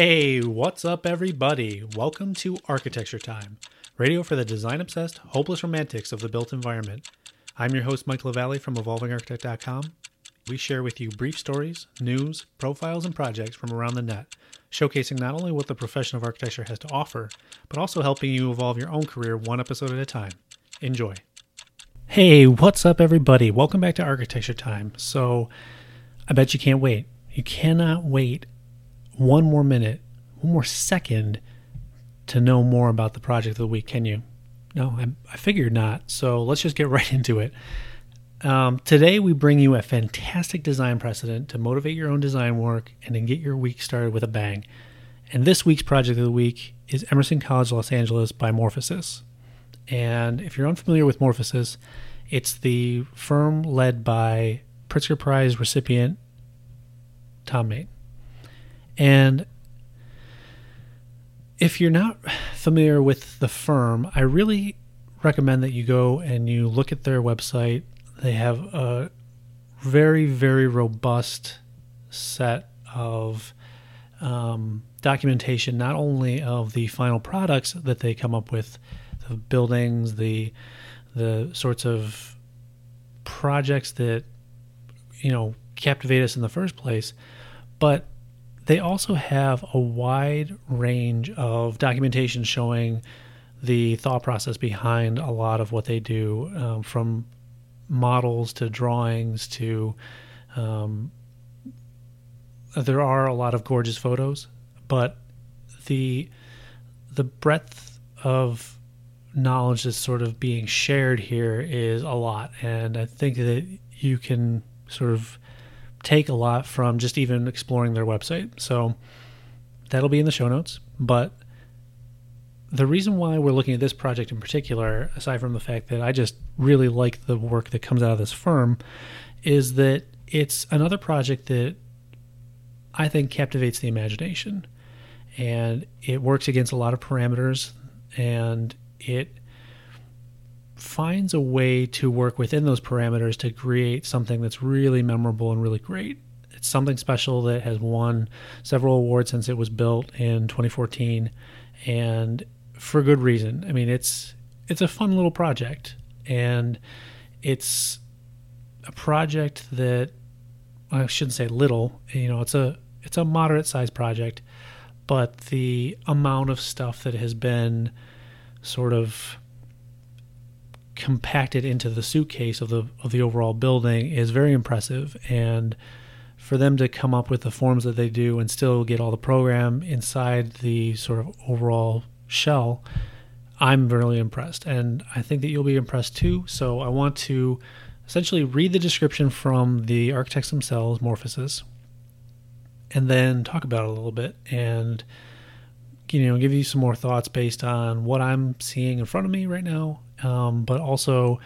Hey, what's up, everybody? Welcome to Architecture Time, radio for the design obsessed, hopeless romantics of the built environment. I'm your host, Mike LaValle from EvolvingArchitect.com. We share with you brief stories, news, profiles, and projects from around the net, showcasing not only what the profession of architecture has to offer, but also helping you evolve your own career one episode at a time. Enjoy. Hey, what's up, everybody? Welcome back to Architecture Time. So, I bet you can't wait. You cannot wait one more minute, one more second to know more about the project of the week, can you? No, I, I figured not. So let's just get right into it. Um, today, we bring you a fantastic design precedent to motivate your own design work and to get your week started with a bang. And this week's project of the week is Emerson College Los Angeles by Morphosis. And if you're unfamiliar with Morphosis, it's the firm led by Pritzker Prize recipient Thom Mayne. And if you're not familiar with the firm, I really recommend that you go and you look at their website. They have a very, very robust set of um, documentation, not only of the final products that they come up with, the buildings, the the sorts of projects that you know captivate us in the first place, but they also have a wide range of documentation showing the thought process behind a lot of what they do, um, from models to drawings to. Um, there are a lot of gorgeous photos, but the the breadth of knowledge that's sort of being shared here is a lot, and I think that you can sort of take a lot from just even exploring their website. So that'll be in the show notes. But the reason why we're looking at this project in particular, aside from the fact that I just really like the work that comes out of this firm, is that it's another project that I think captivates the imagination. And it works against a lot of parameters and it finds a way to work within those parameters to create something that's really memorable and really great. It's something special that has won several awards since it was built in 2014 and for good reason. I mean, it's it's a fun little project and it's a project that I shouldn't say little, you know, it's a it's a moderate sized project, but the amount of stuff that has been sort of compacted into the suitcase of the of the overall building is very impressive. And for them to come up with the forms that they do and still get all the program inside the sort of overall shell I'm really impressed. And I think that you'll be impressed too. So I want to essentially read the description from the architects themselves Morphosis and then talk about it a little bit and you know give you some more thoughts based on what I'm seeing in front of me right now um, but also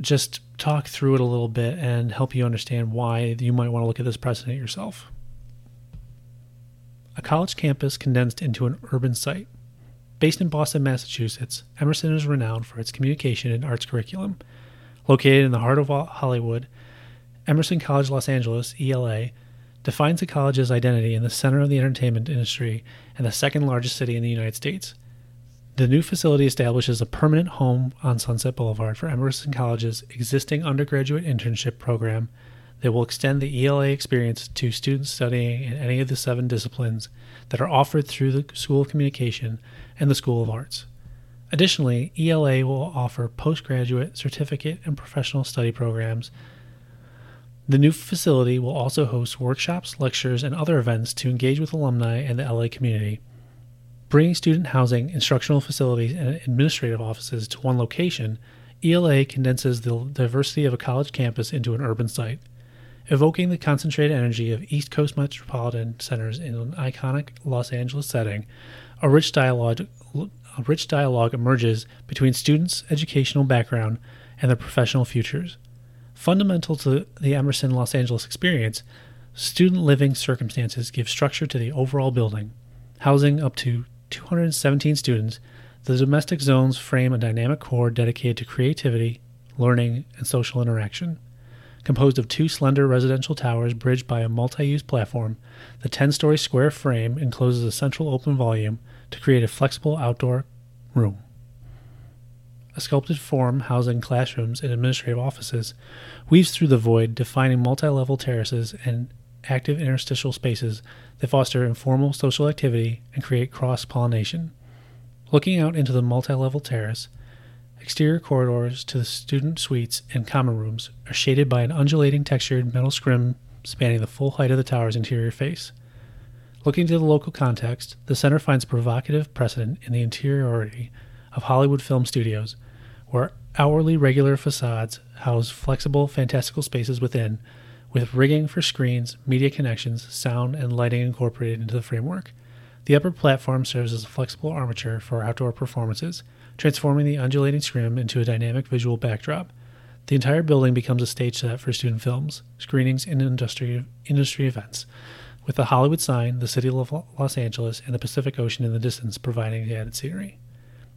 just talk through it a little bit and help you understand why you might want to look at this precedent yourself. A college campus condensed into an urban site. Based in Boston, Massachusetts, Emerson is renowned for its communication and arts curriculum. Located in the heart of Hollywood, Emerson College Los Angeles, ELA, defines the college's identity in the center of the entertainment industry and the second largest city in the United States. The new facility establishes a permanent home on Sunset Boulevard for Emerson College's existing undergraduate internship program that will extend the ELA experience to students studying in any of the seven disciplines that are offered through the School of Communication and the School of Arts. Additionally, ELA will offer postgraduate, certificate, and professional study programs. The new facility will also host workshops, lectures, and other events to engage with alumni and the LA community. Bringing student housing, instructional facilities, and administrative offices to one location, ELA condenses the diversity of a college campus into an urban site, evoking the concentrated energy of East Coast metropolitan centers in an iconic Los Angeles setting. A rich dialogue, a rich dialogue emerges between students' educational background and their professional futures. Fundamental to the Emerson Los Angeles experience, student living circumstances give structure to the overall building, housing up to 217 students, the domestic zones frame a dynamic core dedicated to creativity, learning, and social interaction. Composed of two slender residential towers bridged by a multi use platform, the 10 story square frame encloses a central open volume to create a flexible outdoor room. A sculpted form housing classrooms and administrative offices weaves through the void, defining multi level terraces and active interstitial spaces that foster informal social activity and create cross pollination. Looking out into the multi level terrace, exterior corridors to the student suites and common rooms are shaded by an undulating textured metal scrim spanning the full height of the tower's interior face. Looking to the local context, the center finds provocative precedent in the interiority of Hollywood film studios, where hourly regular facades house flexible, fantastical spaces within, with rigging for screens, media connections, sound, and lighting incorporated into the framework. The upper platform serves as a flexible armature for outdoor performances, transforming the undulating scrim into a dynamic visual backdrop. The entire building becomes a stage set for student films, screenings, and industry, industry events, with the Hollywood sign, the city of Los Angeles, and the Pacific Ocean in the distance providing the added scenery.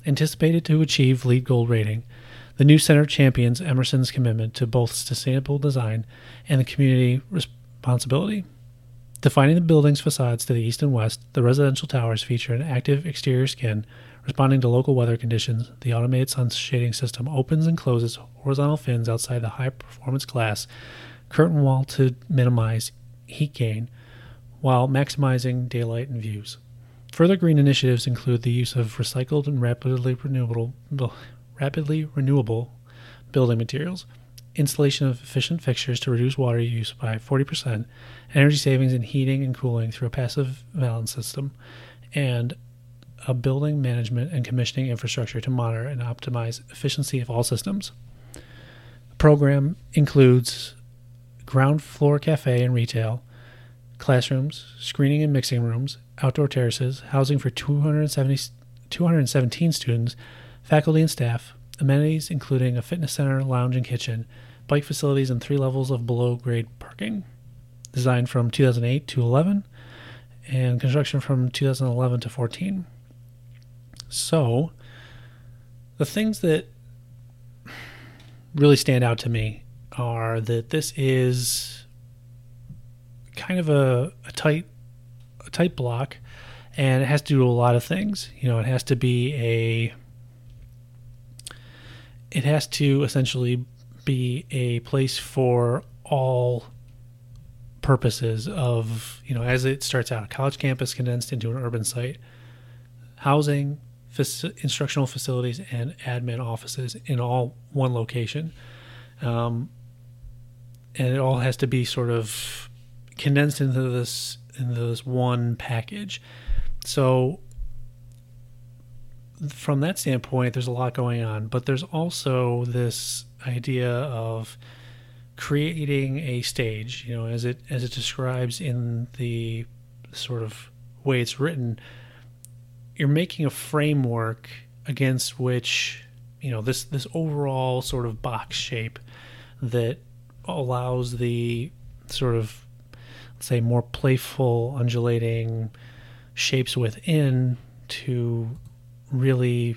Anticipated to achieve LEED Gold rating, the new center champions Emerson's commitment to both sustainable design and the community responsibility. Defining the building's facades to the east and west, the residential towers feature an active exterior skin responding to local weather conditions. The automated sun shading system opens and closes horizontal fins outside the high performance glass curtain wall to minimize heat gain while maximizing daylight and views. Further green initiatives include the use of recycled and rapidly renewable rapidly renewable building materials, installation of efficient fixtures to reduce water use by 40%, energy savings in heating and cooling through a passive valance system, and a building management and commissioning infrastructure to monitor and optimize efficiency of all systems. The program includes ground floor cafe and retail, classrooms, screening and mixing rooms, outdoor terraces, housing for 270, 217 students, faculty and staff, amenities including a fitness center, lounge, and kitchen, bike facilities, and three levels of below grade parking. Designed from 2008 to 11, and construction from 2011 to 14. So, the things that really stand out to me are that this is kind of a, a tight a tight block and it has to do a lot of things. You know, it has to be a it has to essentially be a place for all purposes of you know as it starts out a college campus condensed into an urban site housing instructional facilities and admin offices in all one location. Um, and it all has to be sort of condensed into this into this one package. So from that standpoint, there's a lot going on, but there's also this idea of creating a stage. You know, as it as it describes in the sort of way it's written, you're making a framework against which you know this this overall sort of box shape that allows the sort of let's say more playful undulating shapes within to really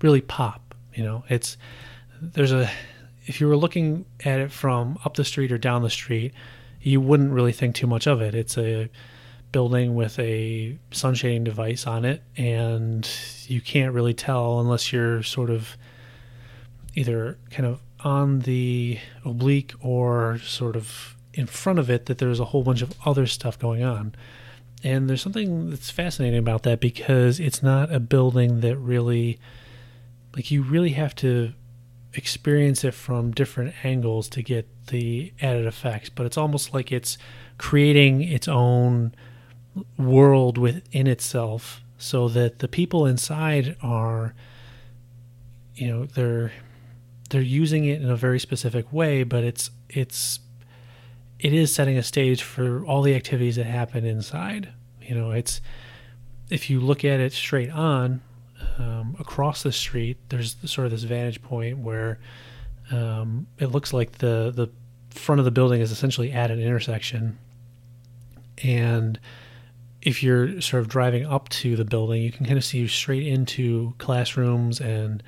really pop you know? It's there's a if you were looking at it from up the street or down the street you wouldn't really think too much of it. It's a building with a sun shading device on it and you can't really tell unless you're sort of either kind of on the oblique or sort of in front of it that there's a whole bunch of other stuff going on and there's something that's fascinating about that because it's not a building that really, like, you really have to experience it from different angles to get the added effects. But it's almost like it's creating its own world within itself so that the people inside are, you know, they're they're using it in a very specific way, but it's it's it is setting a stage for all the activities that happen inside. You know, it's if you look at it straight on um, across the street, there's sort of this vantage point where um, it looks like the the front of the building is essentially at an intersection, and if you're sort of driving up to the building, you can kind of see straight into classrooms and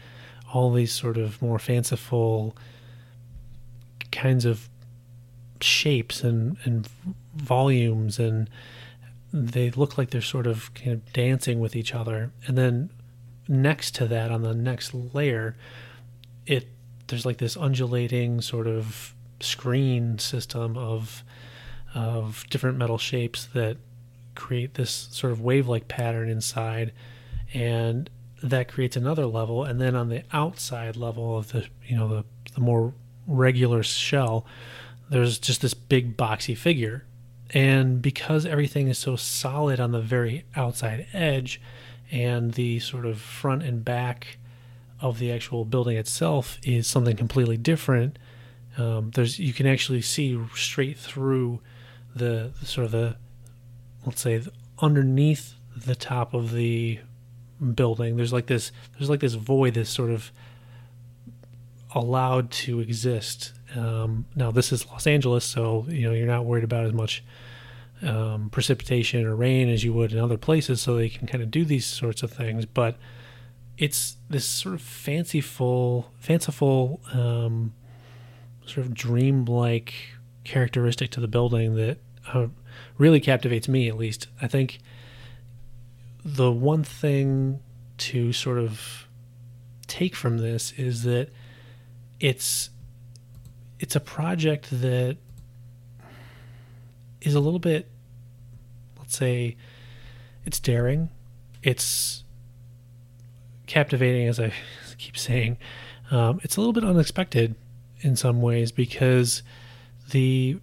all these sort of more fanciful kinds of shapes and and volumes and they look like they're sort of kind of dancing with each other. And then next to that on the next layer it there's like this undulating sort of screen system of of different metal shapes that create this sort of wave-like pattern inside and that creates another level. And then on the outside level of the you know the, the more regular shell there's just this big boxy figure. And because everything is so solid on the very outside edge and the sort of front and back of the actual building itself is something completely different um, there's you can actually see straight through the, the sort of the let's say underneath the top of the building there's like this there's like this void that's sort of allowed to exist um, now this is los angeles so you know you're not worried about as much um, precipitation or rain as you would in other places so they can kind of do these sorts of things but it's this sort of fanciful fanciful um, sort of dreamlike characteristic to the building that uh, really captivates me at least. I think the one thing to sort of take from this is that it's it's a project that is a little bit let's say it's daring. It's captivating as i keep saying. Um, it's a little bit unexpected in some ways because the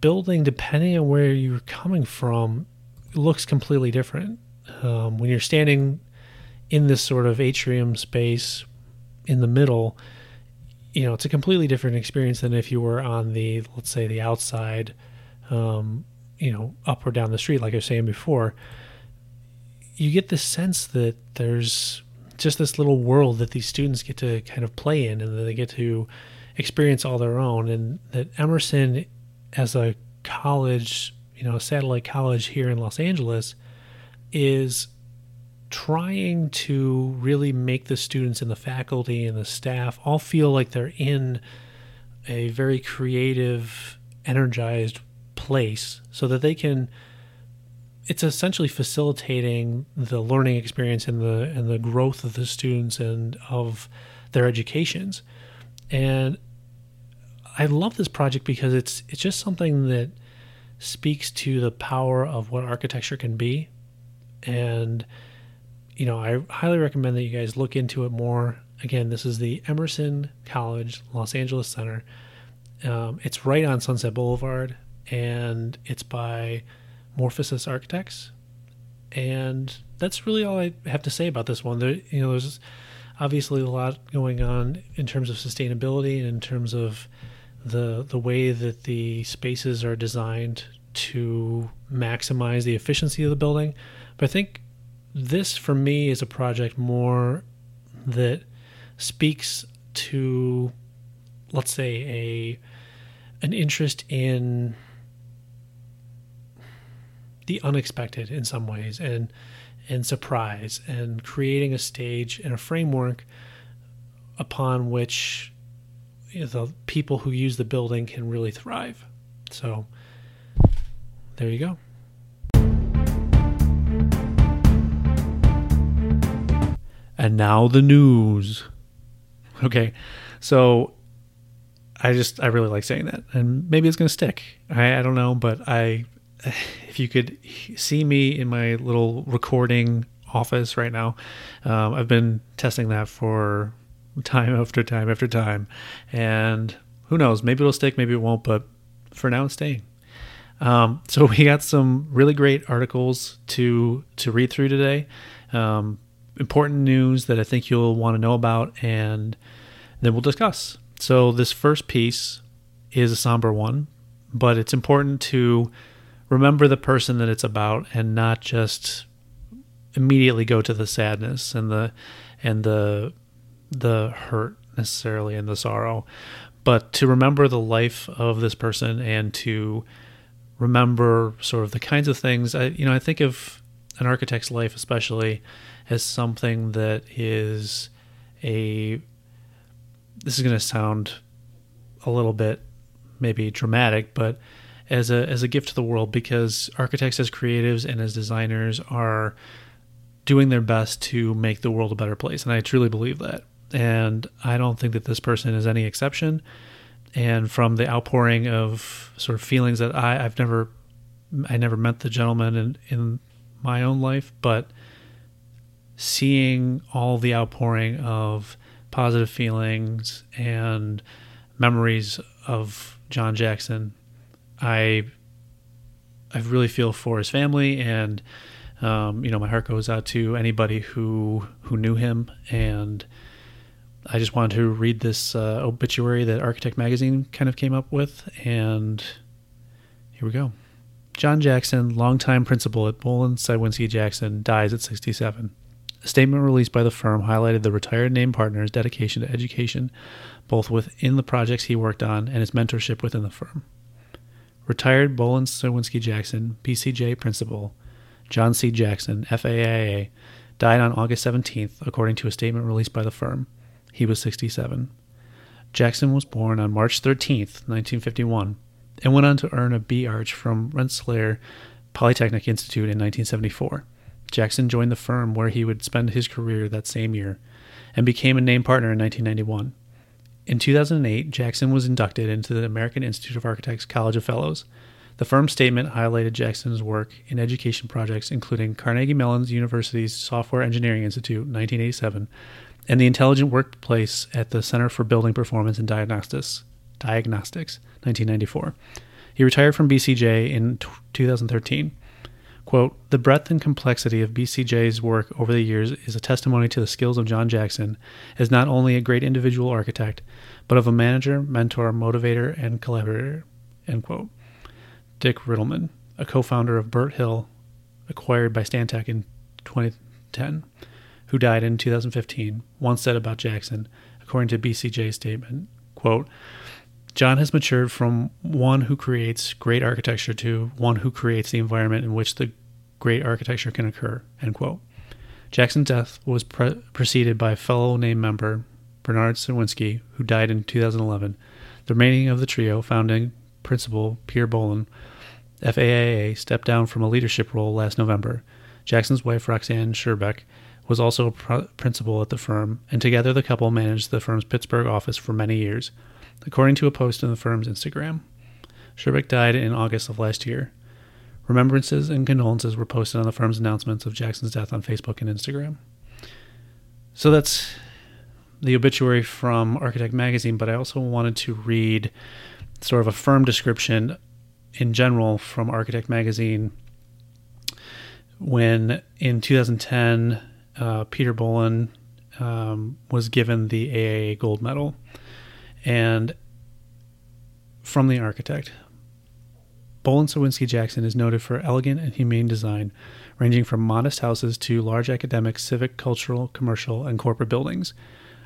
building depending on where you're coming from looks completely different. Um, when you're standing in this sort of atrium space in the middle, you know, it's a completely different experience than if you were on the, let's say, the outside, um, you know, up or down the street, like I was saying before. You get the sense that there's just this little world that these students get to kind of play in and that they get to experience all their own. And that Emerson, as a college, you know, a satellite college here in Los Angeles, is trying to really make the students and the faculty and the staff all feel like they're in a very creative, energized place so that they can it's essentially facilitating the learning experience and the and the growth of the students and of their educations. And I love this project because it's it's just something that speaks to the power of what architecture can be and you know i highly recommend that you guys look into it more. Again this is the emerson college los angeles center. Um, it's right on sunset boulevard and it's by morphosis architects. And that's really all i have to say about this one. There you know there's obviously a lot going on in terms of sustainability and in terms of the the way that the spaces are designed to maximize the efficiency of the building. But I think this for me is a project more that speaks to let's say a an interest in the unexpected in some ways and and surprise and creating a stage and a framework upon which the people who use the building can really thrive. So there you go. And now the news. Okay, so I just I really like saying that, and maybe it's gonna stick. I, I don't know, but I if you could see me in my little recording office right now, um, I've been testing that for time after time after time, and who knows? Maybe it'll stick, maybe it won't, but for now it's staying. Um, so we got some really great articles to to read through today. Um, important news that I think you'll want to know about, and then we'll discuss. So, this first piece is a somber one, but it's important to remember the person that it's about and not just immediately go to the sadness and the and the the hurt necessarily and the sorrow but to remember the life of this person and to remember sort of the kinds of things I you know I think of an architect's life especially as something that is a this is going to sound a little bit maybe dramatic, but as a as a gift to the world because architects as creatives and as designers are doing their best to make the world a better place and I truly believe that. And I don't think that this person is any exception. And from the outpouring of sort of feelings that I, I've never I never met the gentleman in, in my own life, but seeing all the outpouring of positive feelings and memories of Jon Jackson, I I really feel for his family, and um, you know my heart goes out to anybody who who knew him, and I just wanted to read this uh, obituary that Architect Magazine kind of came up with, and here we go. Jon Jackson, longtime principal at Bohlin Cywinski Jackson, dies at 67. A statement released by the firm highlighted the retired name partner's dedication to education, both within the projects he worked on and his mentorship within the firm. Retired Bohlin Cywinski Jackson, BCJ principal, Jon C. Jackson, FAIA, died on August 17th, according to a statement released by the firm. He was 67. Jackson was born on March 13th, 1951, and went on to earn a B Arch from Rensselaer Polytechnic Institute in 1974. Jackson joined the firm where he would spend his career that same year and became a named partner in 1991. In 2008, Jackson was inducted into the American Institute of Architects College of Fellows. The firm's statement highlighted Jackson's work in education projects including Carnegie Mellon University's Software Engineering Institute 1987 and the Intelligent Workplace at the Center for Building Performance and Diagnostics, Diagnostics 1994. He retired from BCJ in t- 2013. Quote, the breadth and complexity of BCJ's work over the years is a testimony to the skills of Jon Jackson as not only a great individual architect, but of a manager, mentor, motivator, and collaborator, end quote. Dick Rittelmann, a co-founder of Burt Hill, acquired by Stantec in 2010, who died in 2015, once said about Jackson, according to BCJ's statement, quote, Jon has matured from one who creates great architecture to one who creates the environment in which the great architecture can occur. End quote. Jackson's death was pre- preceded by a fellow name member, Bernard Cywinski, who died in 2011. The remaining of the trio, founding principal Pierre Bohlin, FAIA, stepped down from a leadership role last November. Jackson's wife, Roxanne Sherbeck, was also a pr- principal at the firm, and together the couple managed the firm's Pittsburgh office for many years according to a post on the firm's Instagram. Sherbeck died in August of last year. Remembrances and condolences were posted on the firm's announcements of Jackson's death on Facebook and Instagram. So that's the obituary from Architect Magazine, but I also wanted to read sort of a firm description in general from Architect Magazine when in 2010 uh, Peter Bohlin um, was given the AIA Gold Medal and from the architect. Bohlin Cywinski Jackson is noted for elegant and humane design, ranging from modest houses to large academic, civic, cultural, commercial, and corporate buildings.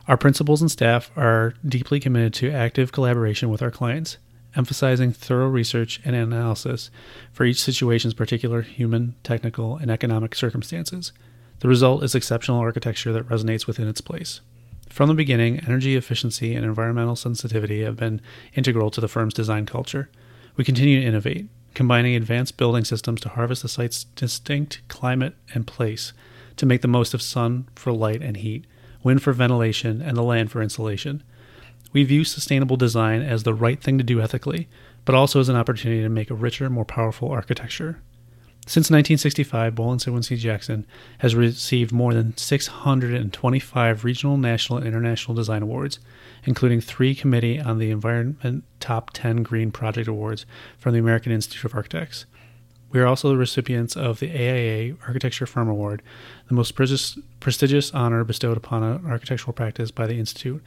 Our principals and staff are deeply committed to active collaboration with our clients, emphasizing thorough research and analysis for each situation's particular human, technical, and economic circumstances. The result is exceptional architecture that resonates within its place. From the beginning, energy efficiency and environmental sensitivity have been integral to the firm's design culture. We continue to innovate, combining advanced building systems to harvest the site's distinct climate and place to make the most of sun for light and heat, wind for ventilation, and the land for insulation. We view sustainable design as the right thing to do ethically, but also as an opportunity to make a richer, more powerful architecture. Since 1965, Bohlin Cywinski Jackson has received more than 625 regional, national, and international design awards, including three Committee on the Environment Top 10 Green Project Awards from the American Institute of Architects. We are also the recipients of the AIA Architecture Firm Award, the most prestigious honor bestowed upon an architectural practice by the Institute.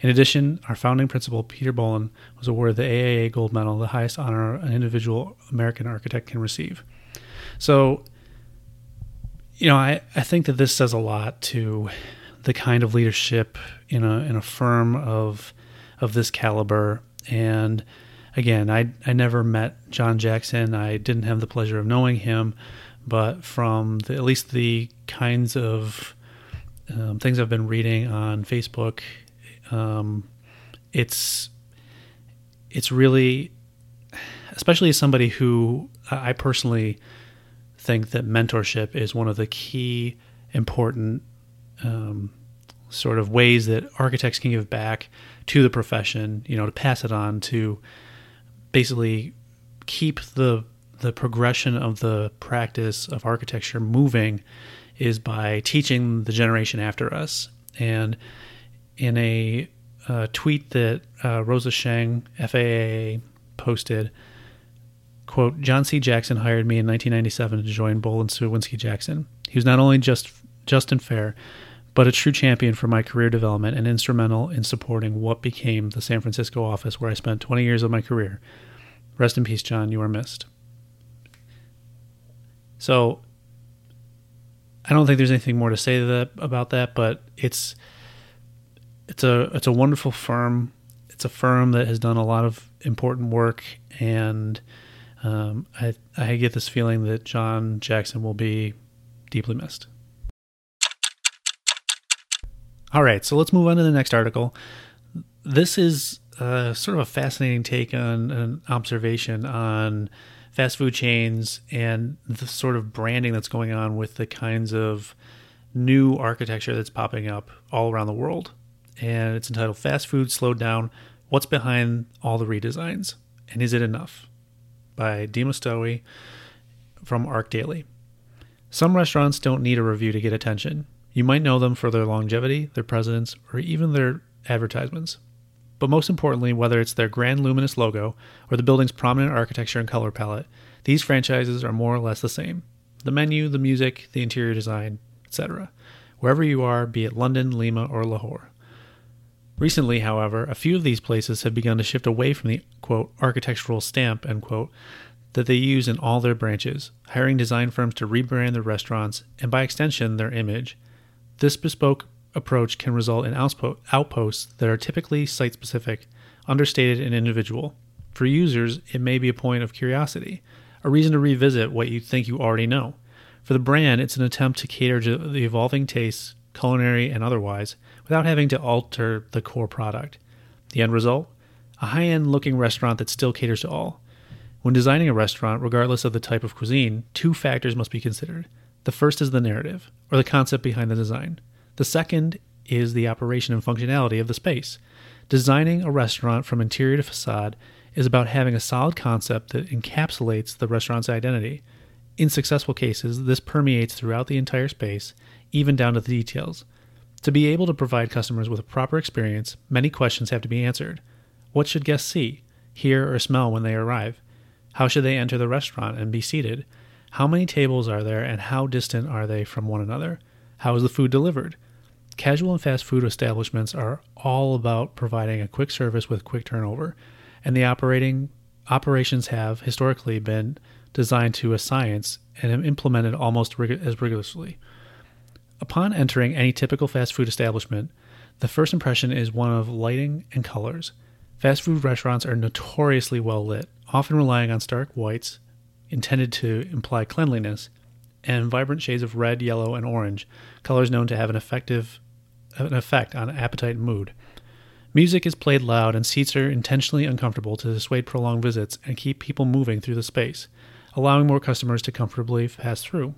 In addition, our founding principal, Peter Bohlin, was awarded the AIA Gold Medal, the highest honor an individual American architect can receive. So, you know, I, I think that this says a lot to the kind of leadership in a in a firm of of this caliber. And again, I I never met Jon Jackson. I didn't have the pleasure of knowing him, but from the, at least the kinds of um, things I've been reading on Facebook, um, it's it's really especially as somebody who I personally think that mentorship is one of the key important um, sort of ways that architects can give back to the profession, you know, to pass it on to basically keep the the progression of the practice of architecture moving is by teaching the generation after us. And in a uh, tweet that uh, Rosa Sheng, FAA, posted, quote, Jon C. Jackson hired me in 1997 to join Bohlin Cywinski Jackson. He was not only just just and fair, but a true champion for my career development and instrumental in supporting what became the San Francisco office where I spent 20 years of my career. Rest in peace, Jon. You are missed. So, I don't think there's anything more to say that, about that, but it's it's a it's a wonderful firm. It's a firm that has done a lot of important work, and um, I I get this feeling that Jon Jackson will be deeply missed. All right, so let's move on to the next article. This is uh, sort of a fascinating take on an observation on fast food chains and the sort of branding that's going on with the kinds of new architecture that's popping up all around the world. And it's entitled Fast Food Slowed Down What's Behind All the Redesigns? And Is It Enough? By Dima from ArchDaily. Some restaurants don't need a review to get attention. You might know them for their longevity, their presence, or even their advertisements. But most importantly, whether it's their grand luminous logo or the building's prominent architecture and color palette, these franchises are more or less the same. The menu, the music, the interior design, etc. Wherever you are, be it London, Lima, or Lahore. Recently, however, a few of these places have begun to shift away from the quote architectural stamp end quote that they use in all their branches, hiring design firms to rebrand their restaurants and by extension their image this bespoke approach can result in outposts that are typically site specific, understated, and individual. For users, it may be a point of curiosity, a reason to revisit what you think you already know. For the brand, it's an attempt to cater to the evolving tastes, culinary and otherwise, without having to alter the core product. The end result? A high end looking restaurant that still caters to all. When designing a restaurant, regardless of the type of cuisine, two factors must be considered the first is the narrative, or the concept behind the design. The second is the operation and functionality of the space. Designing a restaurant from interior to facade is about having a solid concept that encapsulates the restaurant's identity. In successful cases, this permeates throughout the entire space, even down to the details. To be able to provide customers with a proper experience, many questions have to be answered. What should guests see, hear, or smell when they arrive? How should they enter the restaurant and be seated? How many tables are there and how distant are they from one another? How is the food delivered? Casual and fast food establishments are all about providing a quick service with quick turnover, and the operating operations have historically been designed to a science and implemented almost rig- as rigorously. Upon entering any typical fast food establishment, the first impression is one of lighting and colors. Fast food restaurants are notoriously well lit, often relying on stark whites, intended to imply cleanliness, and vibrant shades of red, yellow, and orange, colors known to have an effective an effect on appetite and mood. Music is played loud and seats are intentionally uncomfortable to dissuade prolonged visits and keep people moving through the space, allowing more customers to comfortably pass through.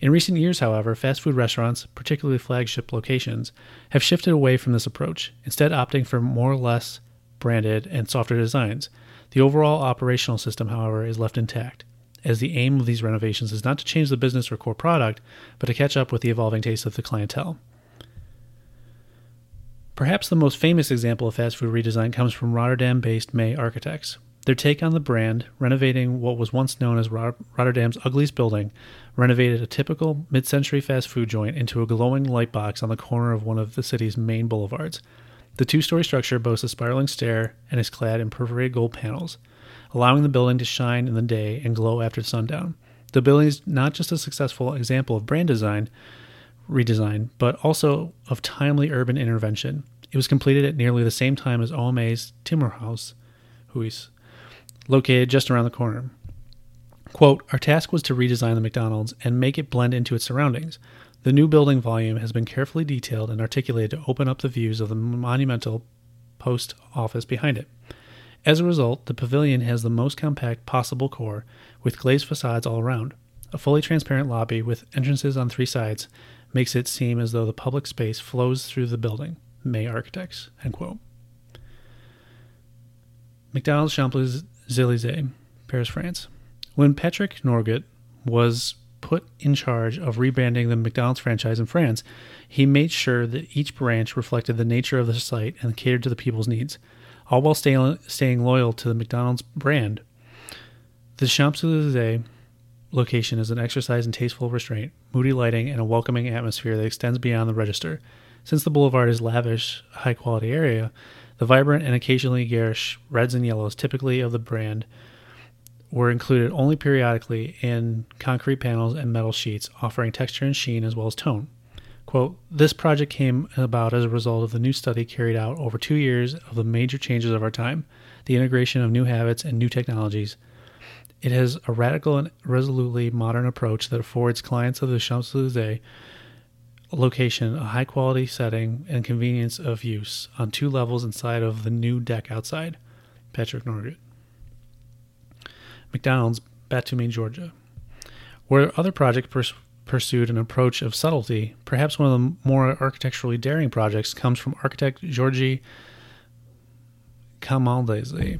In recent years, however, fast food restaurants, particularly flagship locations, have shifted away from this approach, instead opting for more or less branded and softer designs. The overall operational system, however, is left intact as the aim of these renovations is not to change the business or core product, but to catch up with the evolving tastes of the clientele. Perhaps the most famous example of fast food redesign comes from Rotterdam based Mei Architects. Their take on the brand, renovating what was once known as Rotterdam's ugliest building, renovated a typical mid century fast food joint into a glowing light box on the corner of one of the city's main boulevards. The two story structure boasts a spiraling stair and is clad in perforated gold panels allowing the building to shine in the day and glow after sundown. The building is not just a successful example of brand design redesign, but also of timely urban intervention. It was completed at nearly the same time as OMA's Timmerhaus, Huis, located just around the corner. Quote, Our task was to redesign the McDonald's and make it blend into its surroundings. The new building volume has been carefully detailed and articulated to open up the views of the monumental post office behind it. As a result, the pavilion has the most compact possible core with glazed facades all around. A fully transparent lobby with entrances on three sides makes it seem as though the public space flows through the building. Mei Architects. End quote. McDonald's Champs Elysees, Paris, France. When Patrick Norguet was put in charge of rebranding the McDonald's franchise in France, he made sure that each branch reflected the nature of the site and catered to the people's needs, all while stay, staying loyal to the McDonald's brand. The Champs Elysees location is an exercise in tasteful restraint, moody lighting, and a welcoming atmosphere that extends beyond the register. Since the boulevard is lavish, high quality area, the vibrant and occasionally garish reds and yellows, typically of the brand, were included only periodically in concrete panels and metal sheets, offering texture and sheen as well as tone. Quote, this project came about as a result of the new study carried out over two years of the major changes of our time, the integration of new habits and new technologies. It has a radical and resolutely modern approach that affords clients of the Champs Elysees location a high quality setting and convenience of use on two levels inside of the new deck outside. Patrick Norguet. McDonald's, Batumi, Georgia. Where other projects pers- pursued an approach of subtlety, perhaps one of the more architecturally daring projects comes from architect Giorgi Khmaladze.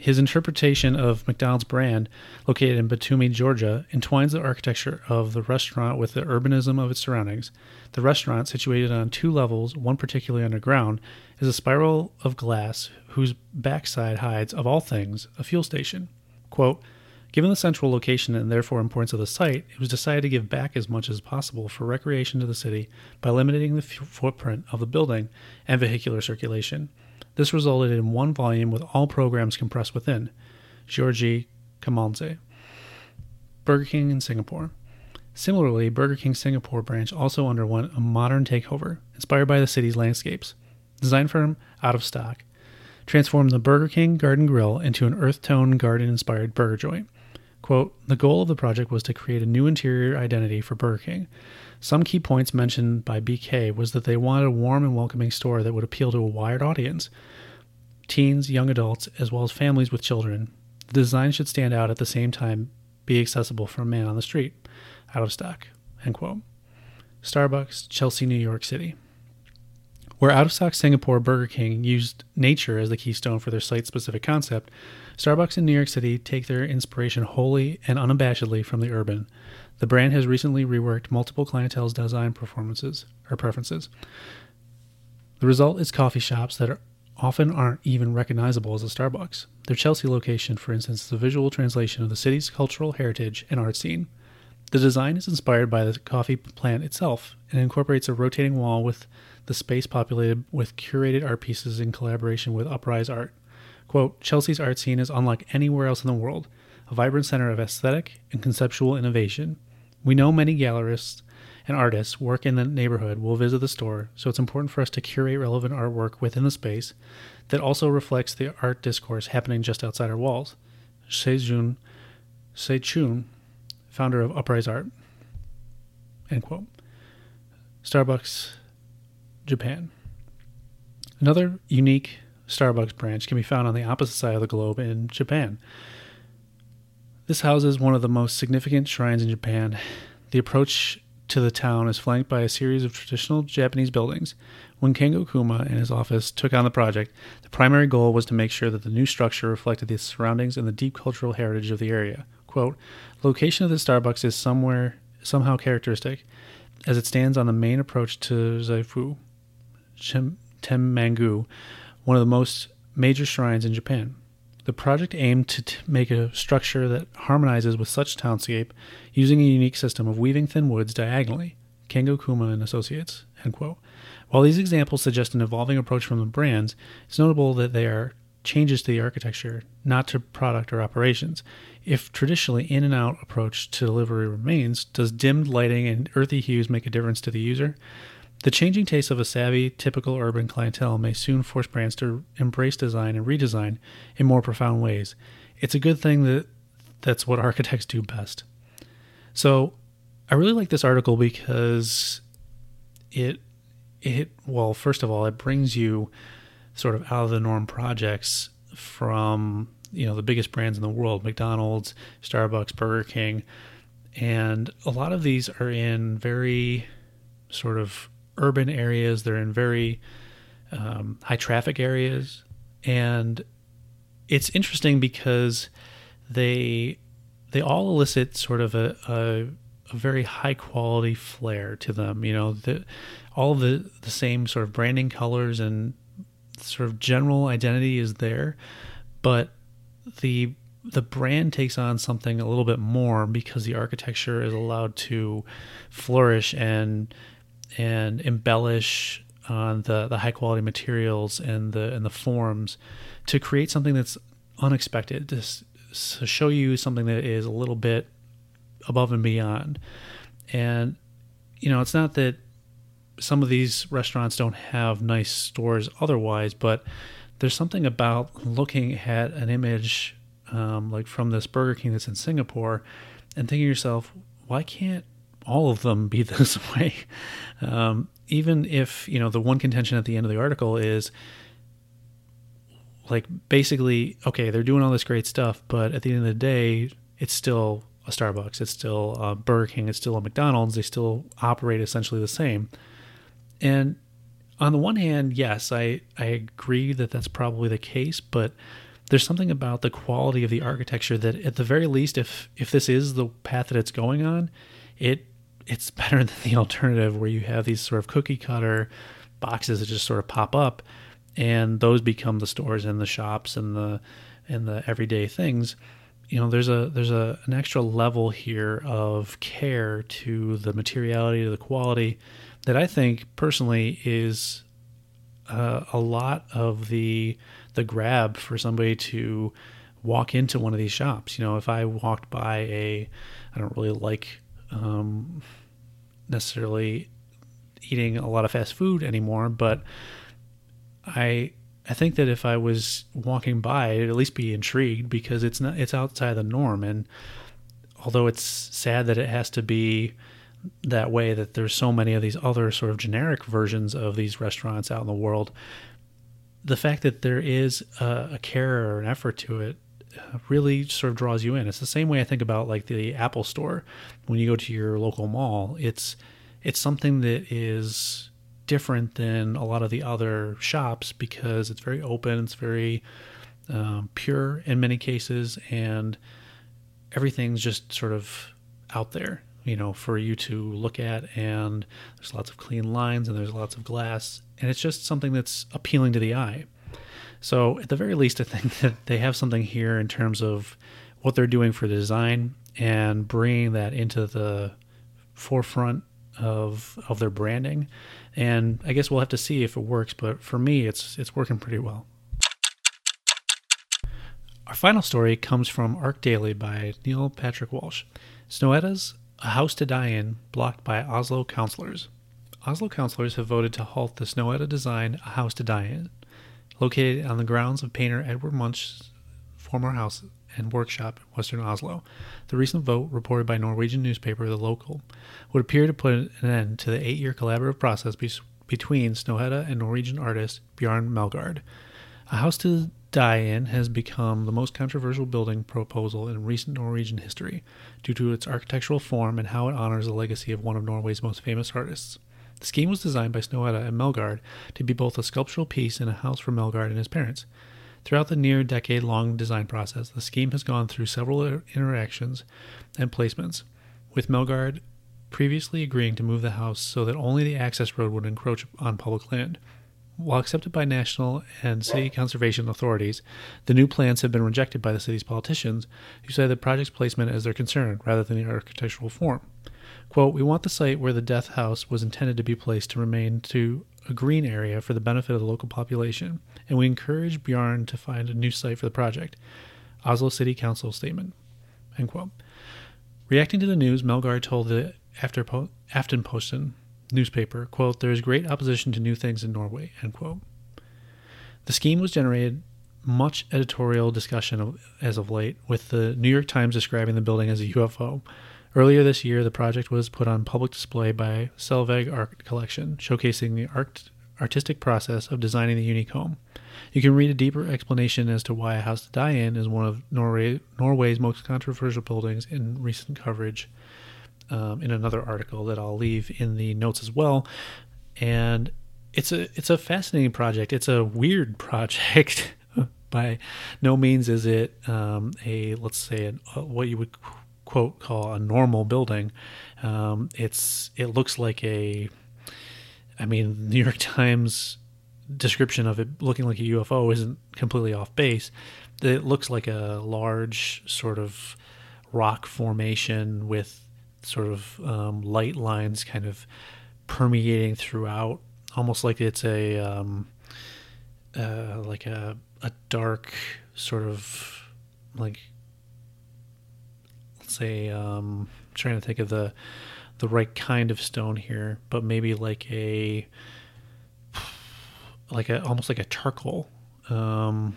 His interpretation of McDonald's brand, located in Batumi, Georgia, entwines the architecture of the restaurant with the urbanism of its surroundings. The restaurant, situated on two levels, one particularly underground, is a spiral of glass whose backside hides, of all things, a fuel station. Quote, Given the central location and therefore importance of the site, it was decided to give back as much as possible for recreation to the city by limiting the f- footprint of the building and vehicular circulation. This resulted in one volume with all programs compressed within. Giorgi Khmaladze. Burger King in Singapore. Similarly, Burger King Singapore branch also underwent a modern takeover, inspired by the city's landscapes. Design firm Out of Stock transformed the Burger King Garden Grill into an earth tone garden inspired burger joint. Quote, the goal of the project was to create a new interior identity for Burger King. Some key points mentioned by BK was that they wanted a warm and welcoming store that would appeal to a wide audience teens, young adults, as well as families with children. The design should stand out at the same time be accessible for a man on the street. Out of stock. End quote. Starbucks, Chelsea, New York City. Where out of stock Singapore Burger King used nature as the keystone for their site specific concept, Starbucks in New York City take their inspiration wholly and unabashedly from the urban. The brand has recently reworked multiple clientele's design performances or preferences. The result is coffee shops that are often aren't even recognizable as a Starbucks. Their Chelsea location, for instance, is a visual translation of the city's cultural heritage and art scene. The design is inspired by the coffee plant itself and incorporates a rotating wall with the space populated with curated art pieces in collaboration with Uprise Art. Quote, Chelsea's art scene is unlike anywhere else in the world, a vibrant center of aesthetic and conceptual innovation. We know many gallerists and artists work in the neighborhood will visit the store, so it's important for us to curate relevant artwork within the space that also reflects the art discourse happening just outside our walls. Seijun Seichun, founder of Uprise Art. End quote. Starbucks Japan. Another unique Starbucks branch can be found on the opposite side of the globe in Japan. This houses one of the most significant shrines in Japan. The approach to the town is flanked by a series of traditional Japanese buildings. When Kengo Kuma and his office took on the project, the primary goal was to make sure that the new structure reflected the surroundings and the deep cultural heritage of the area. Quote, location of the Starbucks is somewhere somehow characteristic, as it stands on the main approach to Zaifu, Tenmangu, one of the most major shrines in Japan. The project aimed to t- make a structure that harmonizes with such townscape using a unique system of weaving thin woods diagonally. Kengo Kuma and Associates. End quote. While these examples suggest an evolving approach from the brands, it's notable that they are changes to the architecture, not to product or operations. If traditionally in and out approach to delivery remains, does dimmed lighting and earthy hues make a difference to the user? The changing tastes of a savvy, typical urban clientele may soon force brands to embrace design and redesign in more profound ways. It's a good thing that that's what architects do best. So, I really like this article because it it well, first of all, it brings you sort of out of the norm projects from you know the biggest brands in the world McDonald's, Starbucks, Burger King, and a lot of these are in very sort of urban areas. They're in very um, high traffic areas, and it's interesting because they they all elicit sort of a, a, a very high quality flair to them. You know, the, all the the same sort of branding colors and sort of general identity is there, but the the brand takes on something a little bit more because the architecture is allowed to flourish and and embellish on the, the high quality materials and the and the forms to create something that's unexpected to, to show you something that is a little bit above and beyond. And you know it's not that some of these restaurants don't have nice stores otherwise but there's something about looking at an image um, like from this Burger King that's in Singapore and thinking to yourself, why can't all of them be this way? Um, even if, you know, the one contention at the end of the article is like basically, okay, they're doing all this great stuff, but at the end of the day, it's still a Starbucks, it's still a Burger King, it's still a McDonald's, they still operate essentially the same. And on the one hand, yes, I, I agree that that's probably the case, but there's something about the quality of the architecture that at the very least if if this is the path that it's going on, it it's better than the alternative where you have these sort of cookie cutter boxes that just sort of pop up and those become the stores and the shops and the and the everyday things you know there's a there's a an extra level here of care to the materiality to the quality that I think personally is uh, a lot of the the grab for somebody to walk into one of these shops. You know, if I walked by a, I don't really like um, necessarily eating a lot of fast food anymore, but I I think that if I was walking by, I'd at least be intrigued because it's not it's outside the norm. And although it's sad that it has to be that way, that there's so many of these other sort of generic versions of these restaurants out in the world, the fact that there is a, a care or an effort to it really sort of draws you in. It's the same way I think about like the Apple Store when you go to your local mall. It's it's something that is different than a lot of the other shops because it's very open. It's very um, pure in many cases, and everything's just sort of out there, you know, for you to look at. And there's lots of clean lines and there's lots of glass, and it's just something that's appealing to the eye. So, at the very least, I think that they have something here in terms of what they're doing for the design and bringing that into the forefront of of their branding. And I guess we'll have to see if it works, but for me, it's it's working pretty well. Our final story comes from ArchDaily by Niall Patrick Walsh. Snøhetta's A House to Die In, blocked by Oslo councillors. Oslo councillors have voted to halt the Snøhetta design A House to Die In, located on the grounds of painter Edward Munch's former house and workshop in western Oslo. The recent vote, reported by Norwegian newspaper The Local, would appear to put an end to the eight year collaborative process be- between Snøhetta and Norwegian artist Bjarne Melgaard. A House to Die In has become the most controversial building proposal in recent Norwegian history due to its architectural form and how it honors the legacy of one of Norway's most famous artists. The scheme was designed by Snøhetta and Melgaard to be both a sculptural piece and a house for Melgaard and his parents. Throughout the near decade long design process, the scheme has gone through several interactions and placements, with Melgaard previously agreeing to move the house so that only the access road would encroach on public land. While accepted by national and city conservation authorities, the new plans have been rejected by the city's politicians, who say the project's placement is their concern rather than the architectural form. Quote, We want the site where the death house was intended to be placed to remain to a green area for the benefit of the local population, and we encourage Bjarne to find a new site for the project. Oslo City Council statement. End quote. Reacting to the news, Melgaard told the Aftenposten newspaper, quote, There is great opposition to new things in Norway, end quote. The scheme was generated much editorial discussion as of late, with the New York Times describing the building as a UFO, Earlier this year, the project was put on public display by Selvig Art Collection, showcasing the art- artistic process of designing the unique home. You can read a deeper explanation as to why a house to die in is one of Norway, Norway's most controversial buildings in recent coverage um, in another article that I'll leave in the notes as well. And it's a it's a fascinating project. It's a weird project. By no means is it um, a let's say an, uh, what you would quote call a normal building. Um, it's it looks like a I mean, New York Times description of it looking like a UFO isn't completely off base. It looks like a large sort of rock formation with sort of um, light lines kind of permeating throughout, almost like it's a um, uh, like a a dark sort of like let's say um, I'm trying to think of the the right kind of stone here, but maybe like a like a almost like a charcoal um,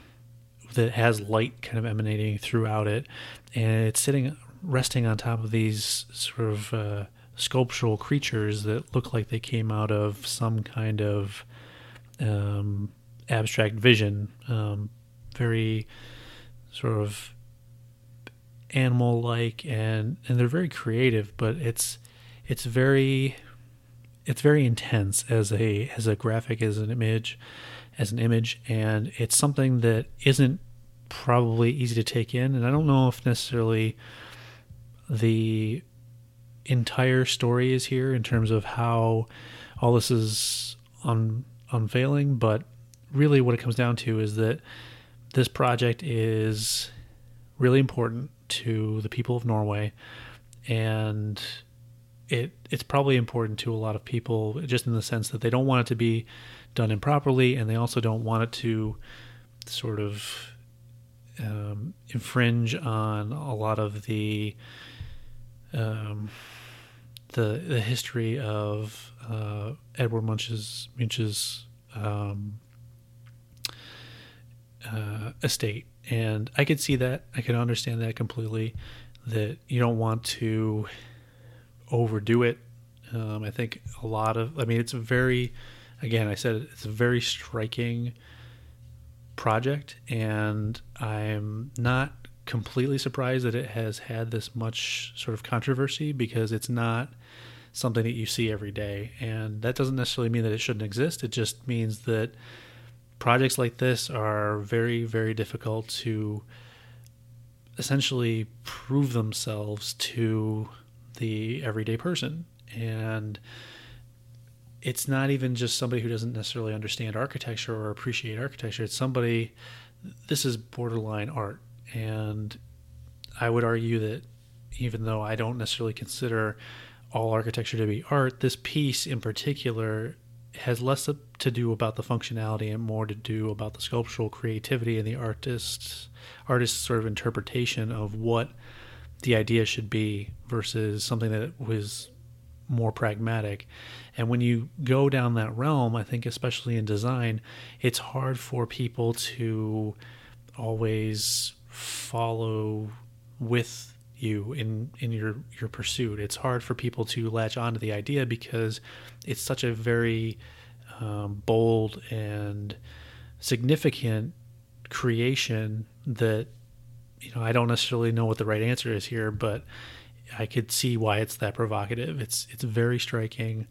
that has light kind of emanating throughout it, and it's sitting resting on top of these sort of uh, sculptural creatures that look like they came out of some kind of um, abstract vision, um, very sort of animal like and and they're very creative but it's it's very it's very intense as a as a graphic as an image as an image and it's something that isn't probably easy to take in and I don't know if necessarily the entire story is here in terms of how all this is un, unveiling but really what it comes down to is that this project is really important to the people of Norway. And it it's probably important to a lot of people just in the sense that they don't want it to be done improperly and they also don't want it to sort of um, infringe on a lot of the um, the the history of uh, Edward Munch's Munch's um, uh, estate, and I could see that. I could understand that completely. That you don't want to overdo it. Um, I think a lot of, I mean, it's a very, again, I said it's a very striking project, and I'm not completely surprised that it has had this much sort of controversy because it's not something that you see every day. And that doesn't necessarily mean that it shouldn't exist, it just means that projects like this are very, very difficult to essentially prove themselves to the everyday person. And it's not even just somebody who doesn't necessarily understand architecture or appreciate architecture. It's somebody, this is borderline art. And I would argue that even though I don't necessarily consider all architecture to be art, this piece in particular has less to do about the functionality and more to do about the sculptural creativity and the artist's artist's sort of interpretation of what the idea should be versus something that was more pragmatic. And when you go down that realm, I think especially in design, it's hard for people to always follow with you in in your your pursuit. It's hard for people to latch onto the idea because it's such a very um, bold and significant creation that you know, I don't necessarily know what the right answer is here, but I could see why it's that provocative. It's it's very striking.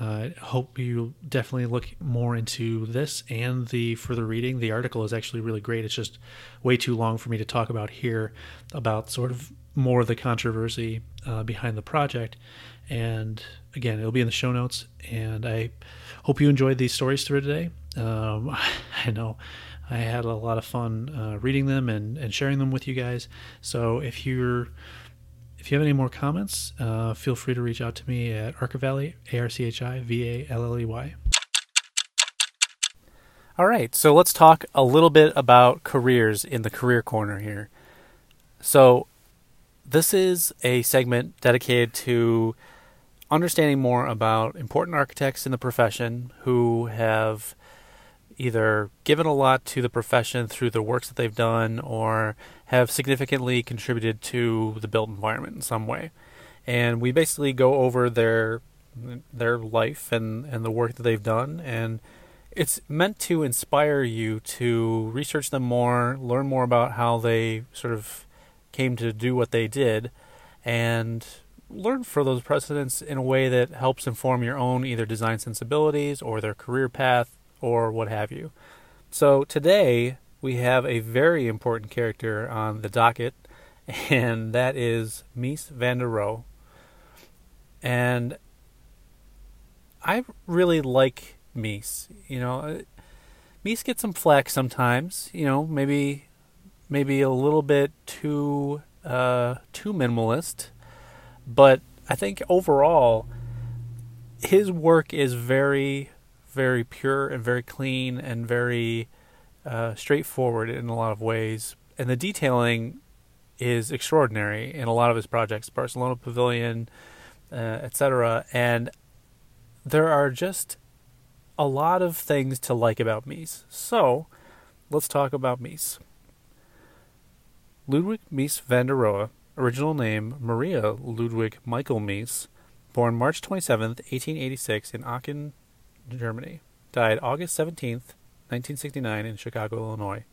I uh, hope you definitely look more into this and the further reading. The article is actually really great. It's just way too long for me to talk about here about sort of more of the controversy uh, behind the project. And again, it'll be in the show notes. And I hope you enjoyed these stories through today. Um, I know I had a lot of fun uh, reading them and, and sharing them with you guys. So if you're if you have any more comments, uh, feel free to reach out to me at Archivalley, A R C H I V A L L E Y. All right, so let's talk a little bit about careers in the Career Corner here. So, this is a segment dedicated to understanding more about important architects in the profession who have either given a lot to the profession through the works that they've done or have significantly contributed to the built environment in some way. And we basically go over their their life and, and the work that they've done and it's meant to inspire you to research them more, learn more about how they sort of came to do what they did, and learn from those precedents in a way that helps inform your own either design sensibilities or their career path or what have you. So today we have a very important character on the docket, and that is Mies van der Rohe. And I really like Mies. You know, uh, Mies gets some flack sometimes. You know, maybe maybe a little bit too uh, too minimalist, but I think overall his work is very very pure and very clean and very uh, straightforward in a lot of ways, and the detailing is extraordinary in a lot of his projects, Barcelona Pavilion, uh, etc. And there are just a lot of things to like about Mies. So, let's talk about Mies. Ludwig Mies van der Rohe, original name Maria Ludwig Michael Mies, born March 27, 1886 in Aachen, Germany, died August 17, 1969 in Chicago, Illinois.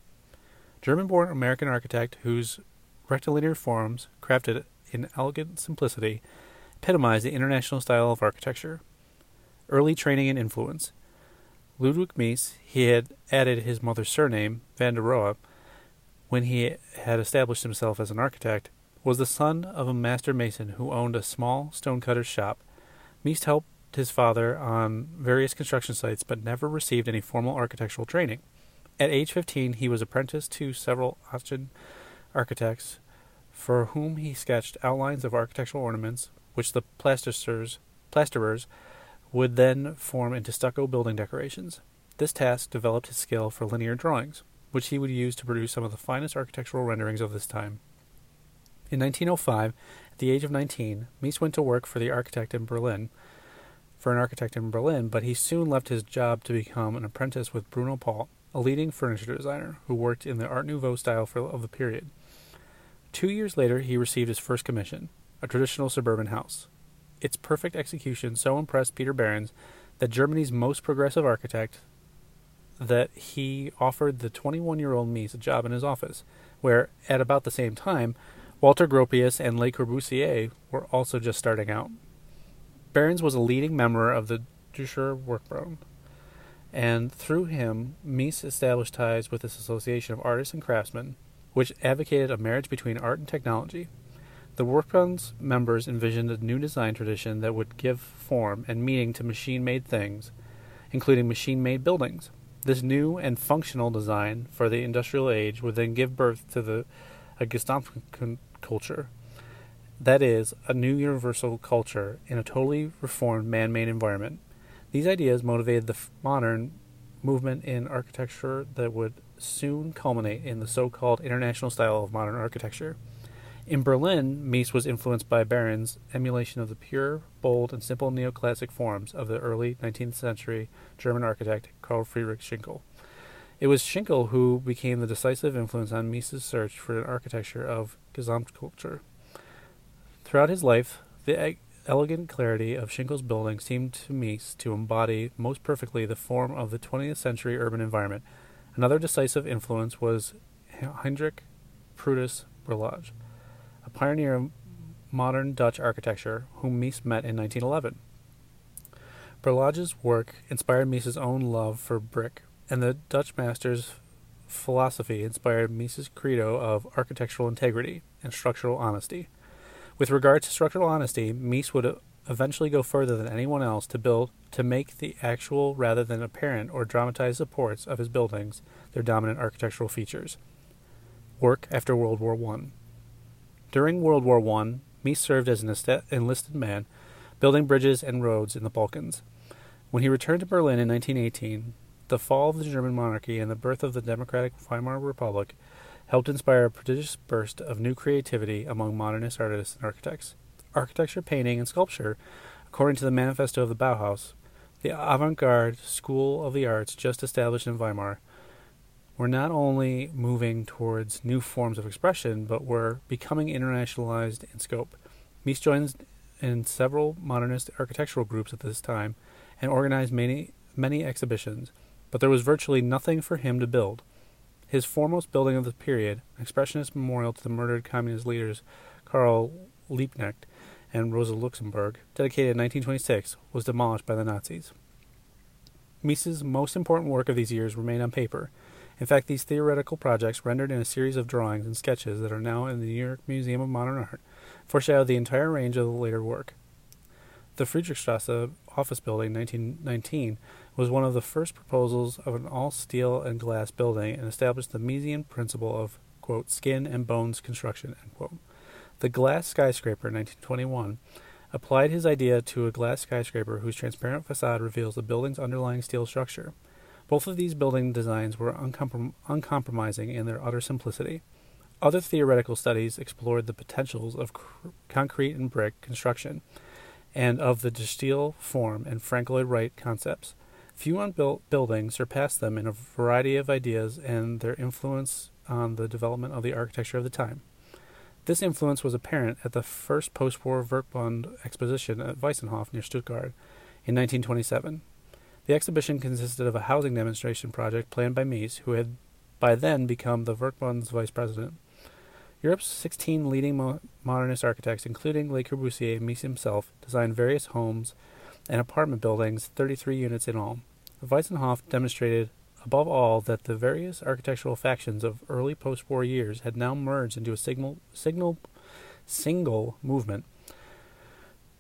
German-born American architect whose rectilinear forms, crafted in elegant simplicity, epitomize the international style of architecture. Early training and influence. Ludwig Mies, he had added his mother's surname, van der Rohe, when he had established himself as an architect, was the son of a master mason who owned a small stonecutter's shop. Mies helped his father on various construction sites but never received any formal architectural training. At age 15, he was apprenticed to several Aachen architects for whom he sketched outlines of architectural ornaments, which the plasterers, plasterers would then form into stucco building decorations. This task developed his skill for linear drawings, which he would use to produce some of the finest architectural renderings of this time. In 1905, at the age of 19, Mies went to work for the architect in Berlin, for an architect in Berlin, but he soon left his job to become an apprentice with Bruno Paul, a leading furniture designer who worked in the Art Nouveau style for, of the period. Two years later, he received his first commission, a traditional suburban house. Its perfect execution so impressed Peter Behrens that Germany's most progressive architect that he offered the 21 year old Mies a job in his office, where, at about the same time, Walter Gropius and Le Corbusier were also just starting out. Behrens was a leading member of the Deutscher Werkbund, and through him, Mies established ties with this association of artists and craftsmen, which advocated a marriage between art and technology. The Werkbund's members envisioned a new design tradition that would give form and meaning to machine made things, including machine made buildings. This new and functional design for the industrial age would then give birth to the a culture, That is, a new universal culture in a totally reformed man made environment. These ideas motivated the modern movement in architecture that would soon culminate in the so called international style of modern architecture. In Berlin, Mies was influenced by Behrens' emulation of the pure, bold, and simple neoclassic forms of the early 19th century German architect Karl Friedrich Schinkel. It was Schinkel who became the decisive influence on Mies's search for an architecture of Gesamtkultur. Throughout his life, the elegant clarity of Schinkel's building seemed to Mies to embody most perfectly the form of the 20th century urban environment. Another decisive influence was Heinrich Petrus Berlage a pioneer of modern Dutch architecture, whom Mies met in 1911. Berlage's work inspired Mies's own love for brick, and the Dutch master's philosophy inspired Mies's credo of architectural integrity and structural honesty. With regard to structural honesty, Mies would eventually go further than anyone else to build to make the actual rather than apparent or dramatized supports of his buildings their dominant architectural features. Work after World War I. During World War I, Mies served as an enlisted man, building bridges and roads in the Balkans. When he returned to Berlin in 1918, the fall of the German monarchy and the birth of the democratic Weimar Republic helped inspire a prodigious burst of new creativity among modernist artists and architects. Architecture, painting, and sculpture, according to the manifesto of the Bauhaus, the avant garde school of the arts just established in Weimar, we're not only moving towards new forms of expression, but we're becoming internationalized in scope. Mies joins in several modernist architectural groups at this time and organized many many exhibitions. but there was virtually nothing for him to build. His foremost building of the period, an expressionist memorial to the murdered communist leaders Karl Liebknecht and Rosa Luxemburg, dedicated in 1926, was demolished by the Nazis. Mies's most important work of these years remained on paper. In fact, these theoretical projects, rendered in a series of drawings and sketches that are now in the New York Museum of Modern Art, foreshadow the entire range of the later work. The Friedrichstrasse office building, 1919, was one of the first proposals of an all steel and glass building and established the Miesian principle of, quote, skin and bones construction, The glass skyscraper, 1921, applied his idea to a glass skyscraper whose transparent facade reveals the building's underlying steel structure. Both of these building designs were uncomprom- uncompromising in their utter simplicity. Other theoretical studies explored the potentials of cr- concrete and brick construction and of the De Stijl form and Frank Lloyd Wright concepts. Few unbuilt buildings surpassed them in a variety of ideas and their influence on the development of the architecture of the time. This influence was apparent at the first post war Werkbund exposition at Weissenhof near Stuttgart in 1927. The exhibition consisted of a housing demonstration project planned by Mies, who had by then become the Werkbund's vice president. Europe's 16 leading mo- modernist architects, including Le Corbusier, Mies himself, designed various homes and apartment buildings, 33 units in all. Weissenhof demonstrated above all that the various architectural factions of early post-war years had now merged into a signal, signal, single movement.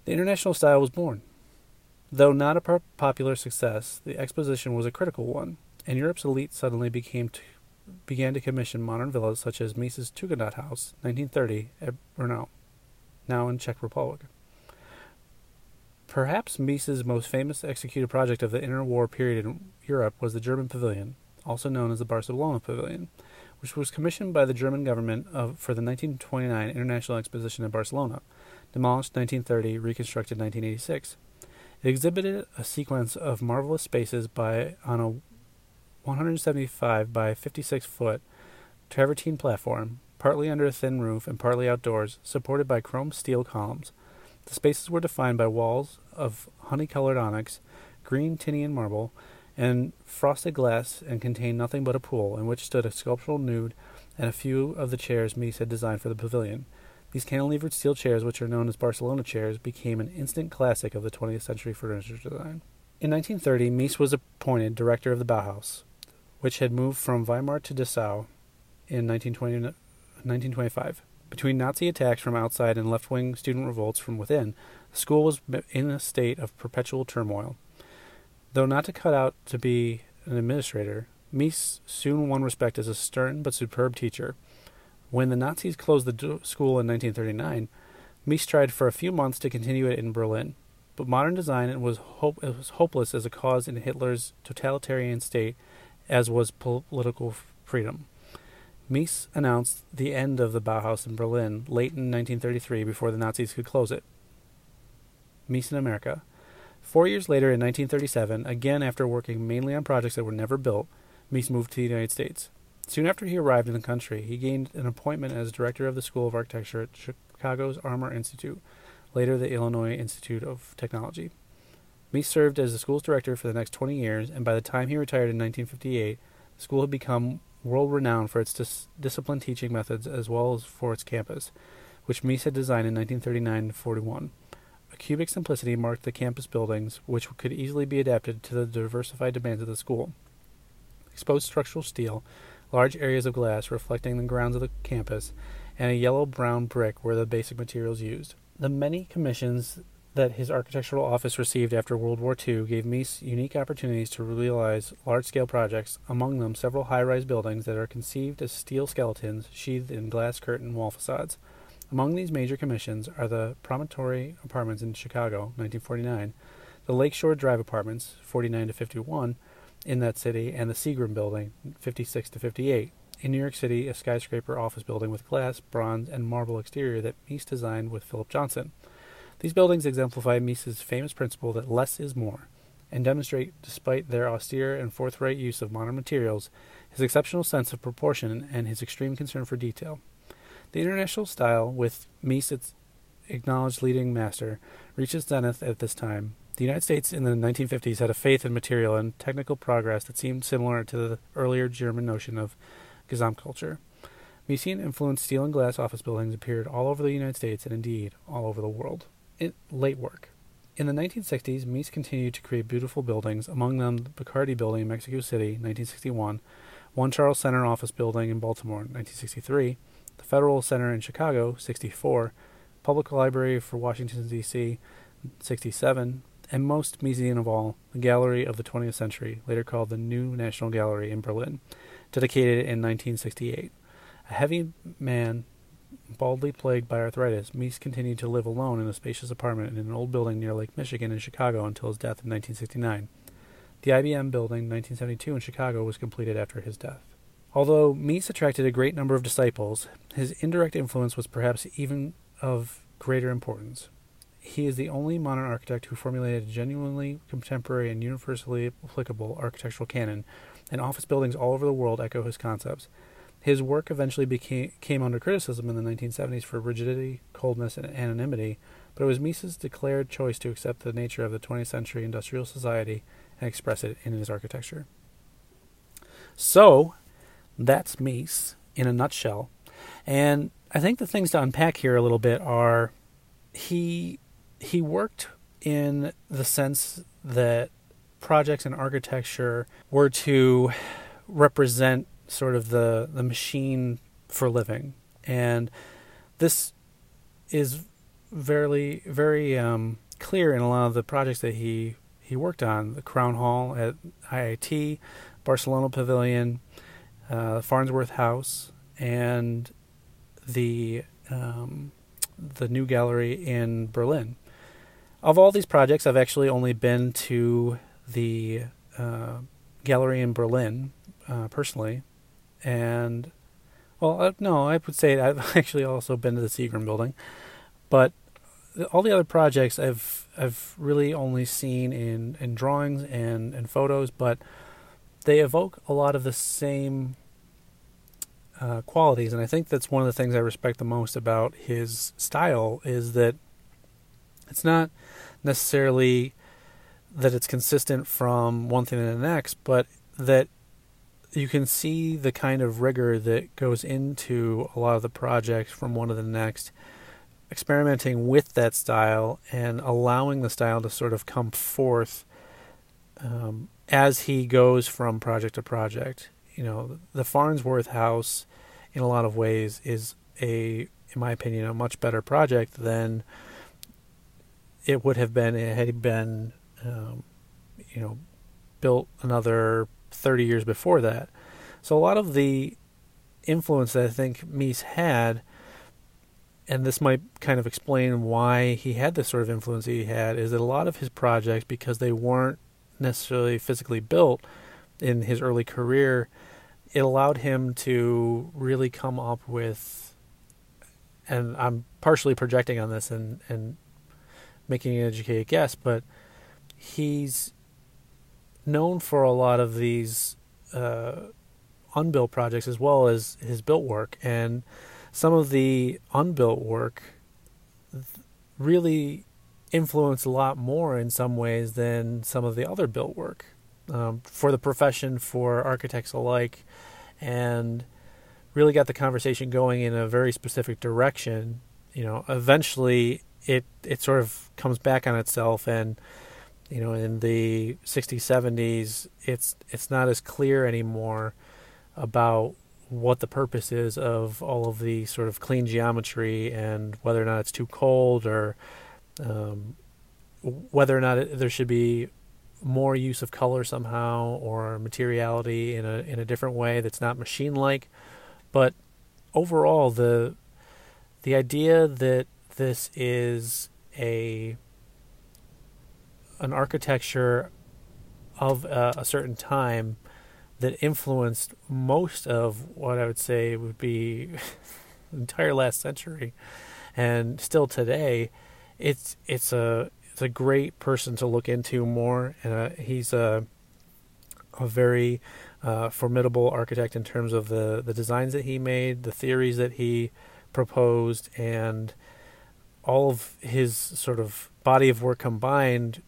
The international style was born. Though not a popular success, the exposition was a critical one, and Europe's elite suddenly became t- began to commission modern villas such as Mies's Tugendhat House, 1930, at Brno, now in Czech Republic. Perhaps Mies's most famous executed project of the interwar period in Europe was the German Pavilion, also known as the Barcelona Pavilion, which was commissioned by the German government of, for the 1929 International Exposition in Barcelona, demolished 1930, reconstructed 1986. It exhibited a sequence of marvelous spaces by on a 175 by 56 foot travertine platform, partly under a thin roof and partly outdoors, supported by chrome steel columns. The spaces were defined by walls of honey-colored onyx, green Tinian marble, and frosted glass, and contained nothing but a pool, in which stood a sculptural nude and a few of the chairs Mies had designed for the pavilion. These cantilevered steel chairs, which are known as Barcelona chairs, became an instant classic of the 20th century furniture design. In 1930, Mies was appointed director of the Bauhaus, which had moved from Weimar to Dessau in 1920, 1925. Between Nazi attacks from outside and left wing student revolts from within, the school was in a state of perpetual turmoil. Though not to cut out to be an administrator, Mies soon won respect as a stern but superb teacher. When the Nazis closed the school in 1939, Mies tried for a few months to continue it in Berlin, but modern design was, hope- was hopeless as a cause in Hitler's totalitarian state, as was political freedom. Mies announced the end of the Bauhaus in Berlin late in 1933 before the Nazis could close it. Mies in America. Four years later, in 1937, again after working mainly on projects that were never built, Mies moved to the United States. Soon after he arrived in the country, he gained an appointment as director of the School of Architecture at Chicago's Armour Institute, later the Illinois Institute of Technology. Mies served as the school's director for the next 20 years, and by the time he retired in 1958, the school had become world renowned for its dis- disciplined teaching methods as well as for its campus, which Mies had designed in 1939 41. A cubic simplicity marked the campus buildings, which could easily be adapted to the diversified demands of the school. Exposed structural steel, large areas of glass reflecting the grounds of the campus, and a yellow brown brick were the basic materials used. The many commissions that his architectural office received after World War II gave Mies unique opportunities to realize large scale projects, among them several high rise buildings that are conceived as steel skeletons sheathed in glass curtain wall facades. Among these major commissions are the Promontory Apartments in Chicago, 1949, the Lakeshore Drive Apartments, 49 to 51, in that city, and the Seagram Building, 56 to 58. In New York City, a skyscraper office building with glass, bronze, and marble exterior that Mies designed with Philip Johnson. These buildings exemplify Mies's famous principle that less is more, and demonstrate, despite their austere and forthright use of modern materials, his exceptional sense of proportion and his extreme concern for detail. The international style, with Mies its acknowledged leading master, reaches zenith at this time. The United States in the 1950s had a faith in material and technical progress that seemed similar to the earlier German notion of Gesamtkultur. Miesian influenced steel and glass office buildings appeared all over the United States and indeed all over the world. It, late work. In the 1960s, Mies continued to create beautiful buildings, among them the Bacardi Building in Mexico City, 1961, One Charles Center office building in Baltimore, 1963, the Federal Center in Chicago, 64, Public Library for Washington, D.C., 67, and most museum of all, the Gallery of the 20th Century, later called the New National Gallery in Berlin, dedicated in 1968. A heavy man, baldly plagued by arthritis, Mies continued to live alone in a spacious apartment in an old building near Lake Michigan in Chicago until his death in 1969. The IBM building, 1972 in Chicago, was completed after his death. Although Mies attracted a great number of disciples, his indirect influence was perhaps even of greater importance. He is the only modern architect who formulated a genuinely contemporary and universally applicable architectural canon, and office buildings all over the world echo his concepts. His work eventually became, came under criticism in the 1970s for rigidity, coldness, and anonymity, but it was Mies's declared choice to accept the nature of the 20th century industrial society and express it in his architecture. So, that's Mies in a nutshell. And I think the things to unpack here a little bit are he he worked in the sense that projects and architecture were to represent sort of the the machine for living. And this is very very um, clear in a lot of the projects that he he worked on. The crown hall at iit barcelona pavilion uh, farnsworth house and the um, the new gallery in berlin of all these projects, I've actually only been to the uh, gallery in Berlin uh, personally, and well, uh, no, I would say I've actually also been to the Seagram building, but all the other projects I've I've really only seen in, in drawings and, and photos, but they evoke a lot of the same uh, qualities, and I think that's one of the things I respect the most about his style is that it's not necessarily that it's consistent from one thing to the next, but that you can see the kind of rigor that goes into a lot of the projects from one to the next, experimenting with that style and allowing the style to sort of come forth um, as he goes from project to project. You know, the Farnsworth House, in a lot of ways, is a, in my opinion, a much better project than it would have been had he been, um, you know, built another 30 years before that. So a lot of the influence that I think Mies had, and this might kind of explain why he had this sort of influence he had, is that a lot of his projects, because they weren't necessarily physically built in his early career, it allowed him to really come up with, and I'm partially projecting on this and, and making an educated guess, but he's known for a lot of these uh, unbuilt projects as well as his built work. And some of the unbuilt work really influenced a lot more in some ways than some of the other built work um, for the profession, for architects alike, and really got the conversation going in a very specific direction. You know, eventually it it sort of comes back on itself and you know in the 60s 70s it's it's not as clear anymore about what the purpose is of all of the sort of clean geometry and whether or not it's too cold or um, whether or not it, there should be more use of color somehow or materiality in a in a different way that's not machine like but overall the the idea that this is a an architecture of a, certain time that influenced most of what I would say would be the entire last century, and still today, it's it's a it's a great person to look into more, and uh, he's a a very uh, formidable architect in terms of the the designs that he made, the theories that he proposed, and all of his sort of body of work combined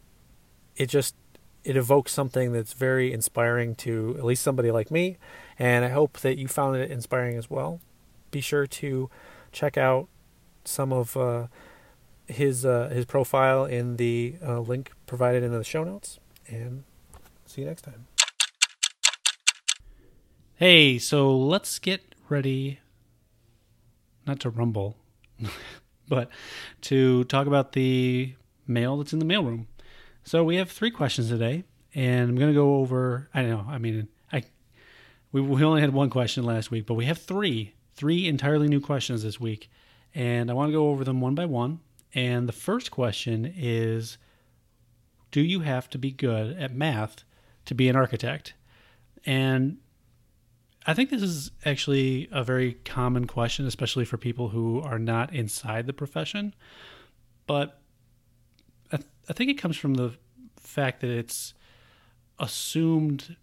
it just it evokes something that's very inspiring to at least somebody like me, and I hope that you found it inspiring as well. Be sure to check out some of uh, his uh, his profile in the uh, link provided in the show notes, and see you next time. Hey, so let's get ready not to rumble, but to talk about the mail that's in the mailroom. So we have three questions today, and I'm going to go over. I don't know. I mean, I we we only had one question last week, but we have three three entirely new questions this week, and I want to go over them one by one. And the first question is, do you have to be good at math to be an architect? And I think this is actually a very common question, especially for people who are not inside the profession. But I, th- I think it comes from the fact that it's assumed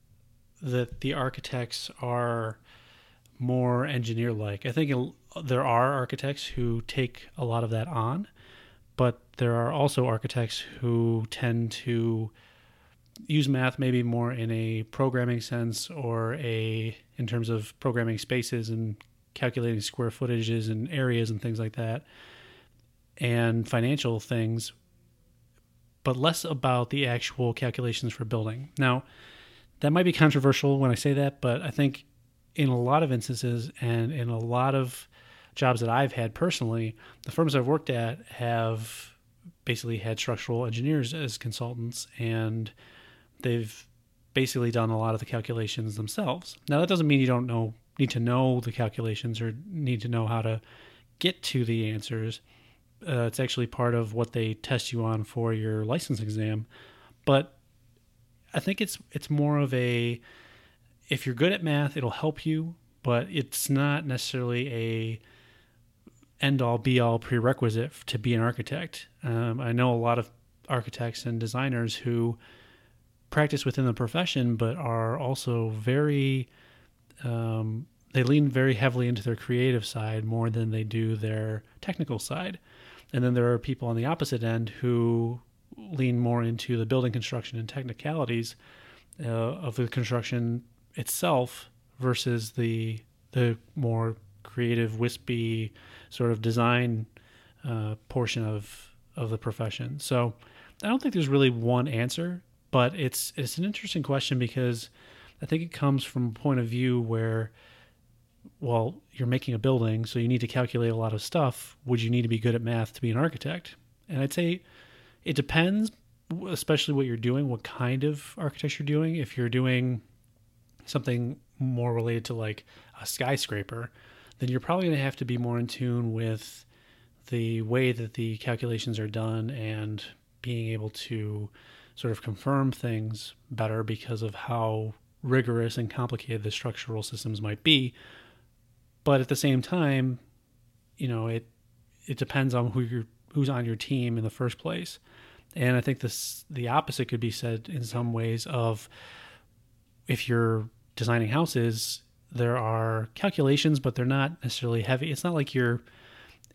that the architects are more engineer like. I think it, there are architects who take a lot of that on, but there are also architects who tend to use math maybe more in a programming sense or a in terms of programming spaces and calculating square footages and areas and things like that and financial things but less about the actual calculations for building. Now that might be controversial when i say that but i think in a lot of instances and in a lot of jobs that i've had personally the firms i've worked at have basically had structural engineers as consultants and they've basically done a lot of the calculations themselves. Now that doesn't mean you don't know need to know the calculations or need to know how to get to the answers. Uh, it's actually part of what they test you on for your license exam. But I think it's it's more of a if you're good at math, it'll help you, but it's not necessarily a end all be all prerequisite to be an architect. Um, I know a lot of architects and designers who practice within the profession, but are also very um, they lean very heavily into their creative side more than they do their technical side. And then there are people on the opposite end who lean more into the building construction and technicalities uh, of the construction itself versus the the more creative, wispy sort of design uh, portion of of the profession. So I don't think there's really one answer but it's it's an interesting question because I think it comes from a point of view where well, you're making a building, so you need to calculate a lot of stuff. Would you need to be good at math to be an architect? And I'd say it depends, especially what you're doing, what kind of architecture you're doing. If you're doing something more related to like a skyscraper, then you're probably going to have to be more in tune with the way that the calculations are done and being able to sort of confirm things better because of how rigorous and complicated the structural systems might be. But at the same time, you know, it it depends on who you're who's on your team in the first place. And I think this the opposite could be said in some ways of if you're designing houses, there are calculations, but they're not necessarily heavy. It's not like you're,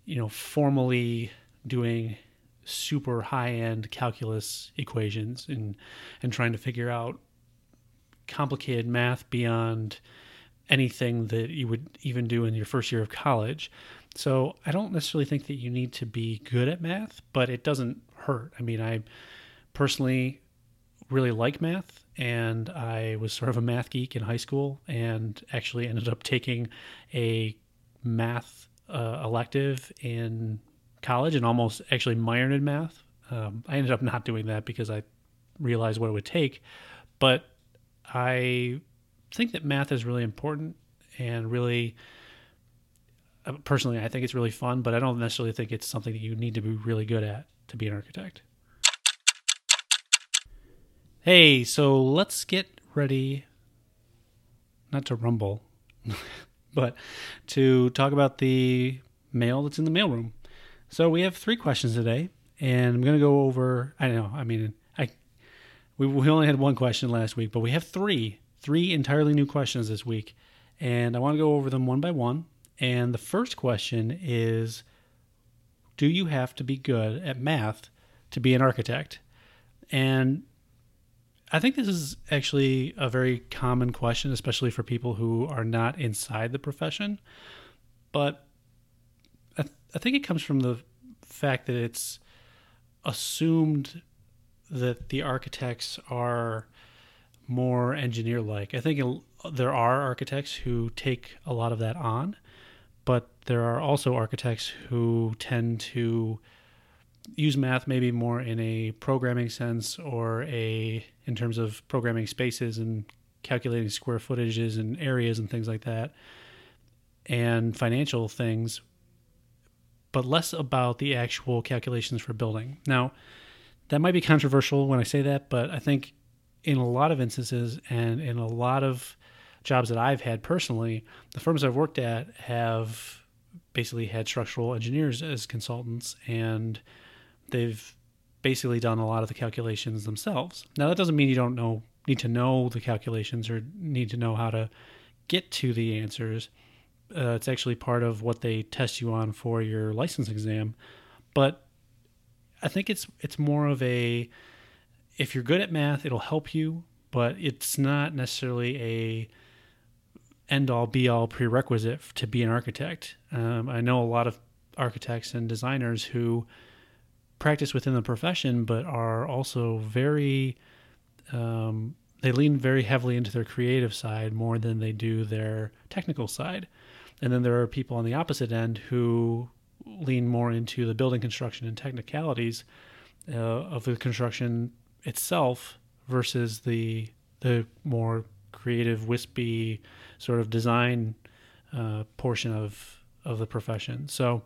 you know, formally doing super high end calculus equations and and trying to figure out complicated math beyond anything that you would even do in your first year of college. So I don't necessarily think that you need to be good at math, but it doesn't hurt. I mean, I personally really like math and I was sort of a math geek in high school and actually ended up taking a math uh, elective in college and almost actually minored in math. Um, I ended up not doing that because I realized what it would take. But I think that math is really important and really, uh, personally, I think it's really fun, but I don't necessarily think it's something that you need to be really good at to be an architect. Hey, so let's get ready, not to rumble, but to talk about the mail that's in the mailroom. So we have three questions today, and I'm going to go over. I know. I mean, I we, we only had one question last week, but we have three three entirely new questions this week, and I want to go over them one by one. And the first question is, do you have to be good at math to be an architect? And I think this is actually a very common question, especially for people who are not inside the profession. But I, think it comes from the fact that it's assumed that the architects are more engineer like. I think there are architects who take a lot of that on, but there are also architects who tend to use math maybe more in a programming sense or a in terms of programming spaces and calculating square footages and areas and things like that and financial things but less about the actual calculations for building now that might be controversial when i say that but i think in a lot of instances and in a lot of jobs that i've had personally the firms i've worked at have basically had structural engineers as consultants and they've basically done a lot of the calculations themselves. Now that doesn't mean you don't know need to know the calculations or need to know how to get to the answers. Uh, it's actually part of what they test you on for your license exam, but I think it's it's more of a if you're good at math, it'll help you, but it's not necessarily a end all be all prerequisite to be an architect. Um, I know a lot of architects and designers who practice within the profession, but are also very um, they lean very heavily into their creative side more than they do their technical side. And then there are people on the opposite end who lean more into the building construction and technicalities uh, of the construction itself versus the the more creative, wispy sort of design uh, portion of of the profession. So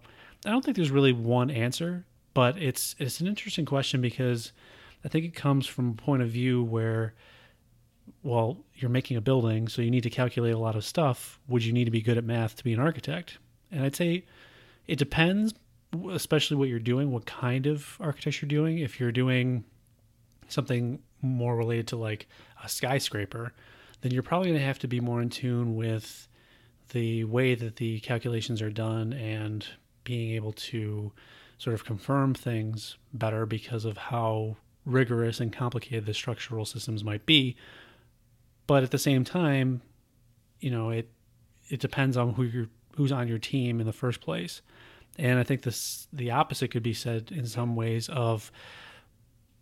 I don't think there's really one answer but it's it's an interesting question because I think it comes from a point of view where well, you're making a building, so you need to calculate a lot of stuff. Would you need to be good at math to be an architect? And I'd say it depends, especially what you're doing, what kind of architecture you're doing. If you're doing something more related to like a skyscraper, then you're probably going to have to be more in tune with the way that the calculations are done and being able to sort of confirm things better because of how rigorous and complicated the structural systems might be. But at the same time, you know, it it depends on who you're who's on your team in the first place. And I think this the opposite could be said in some ways of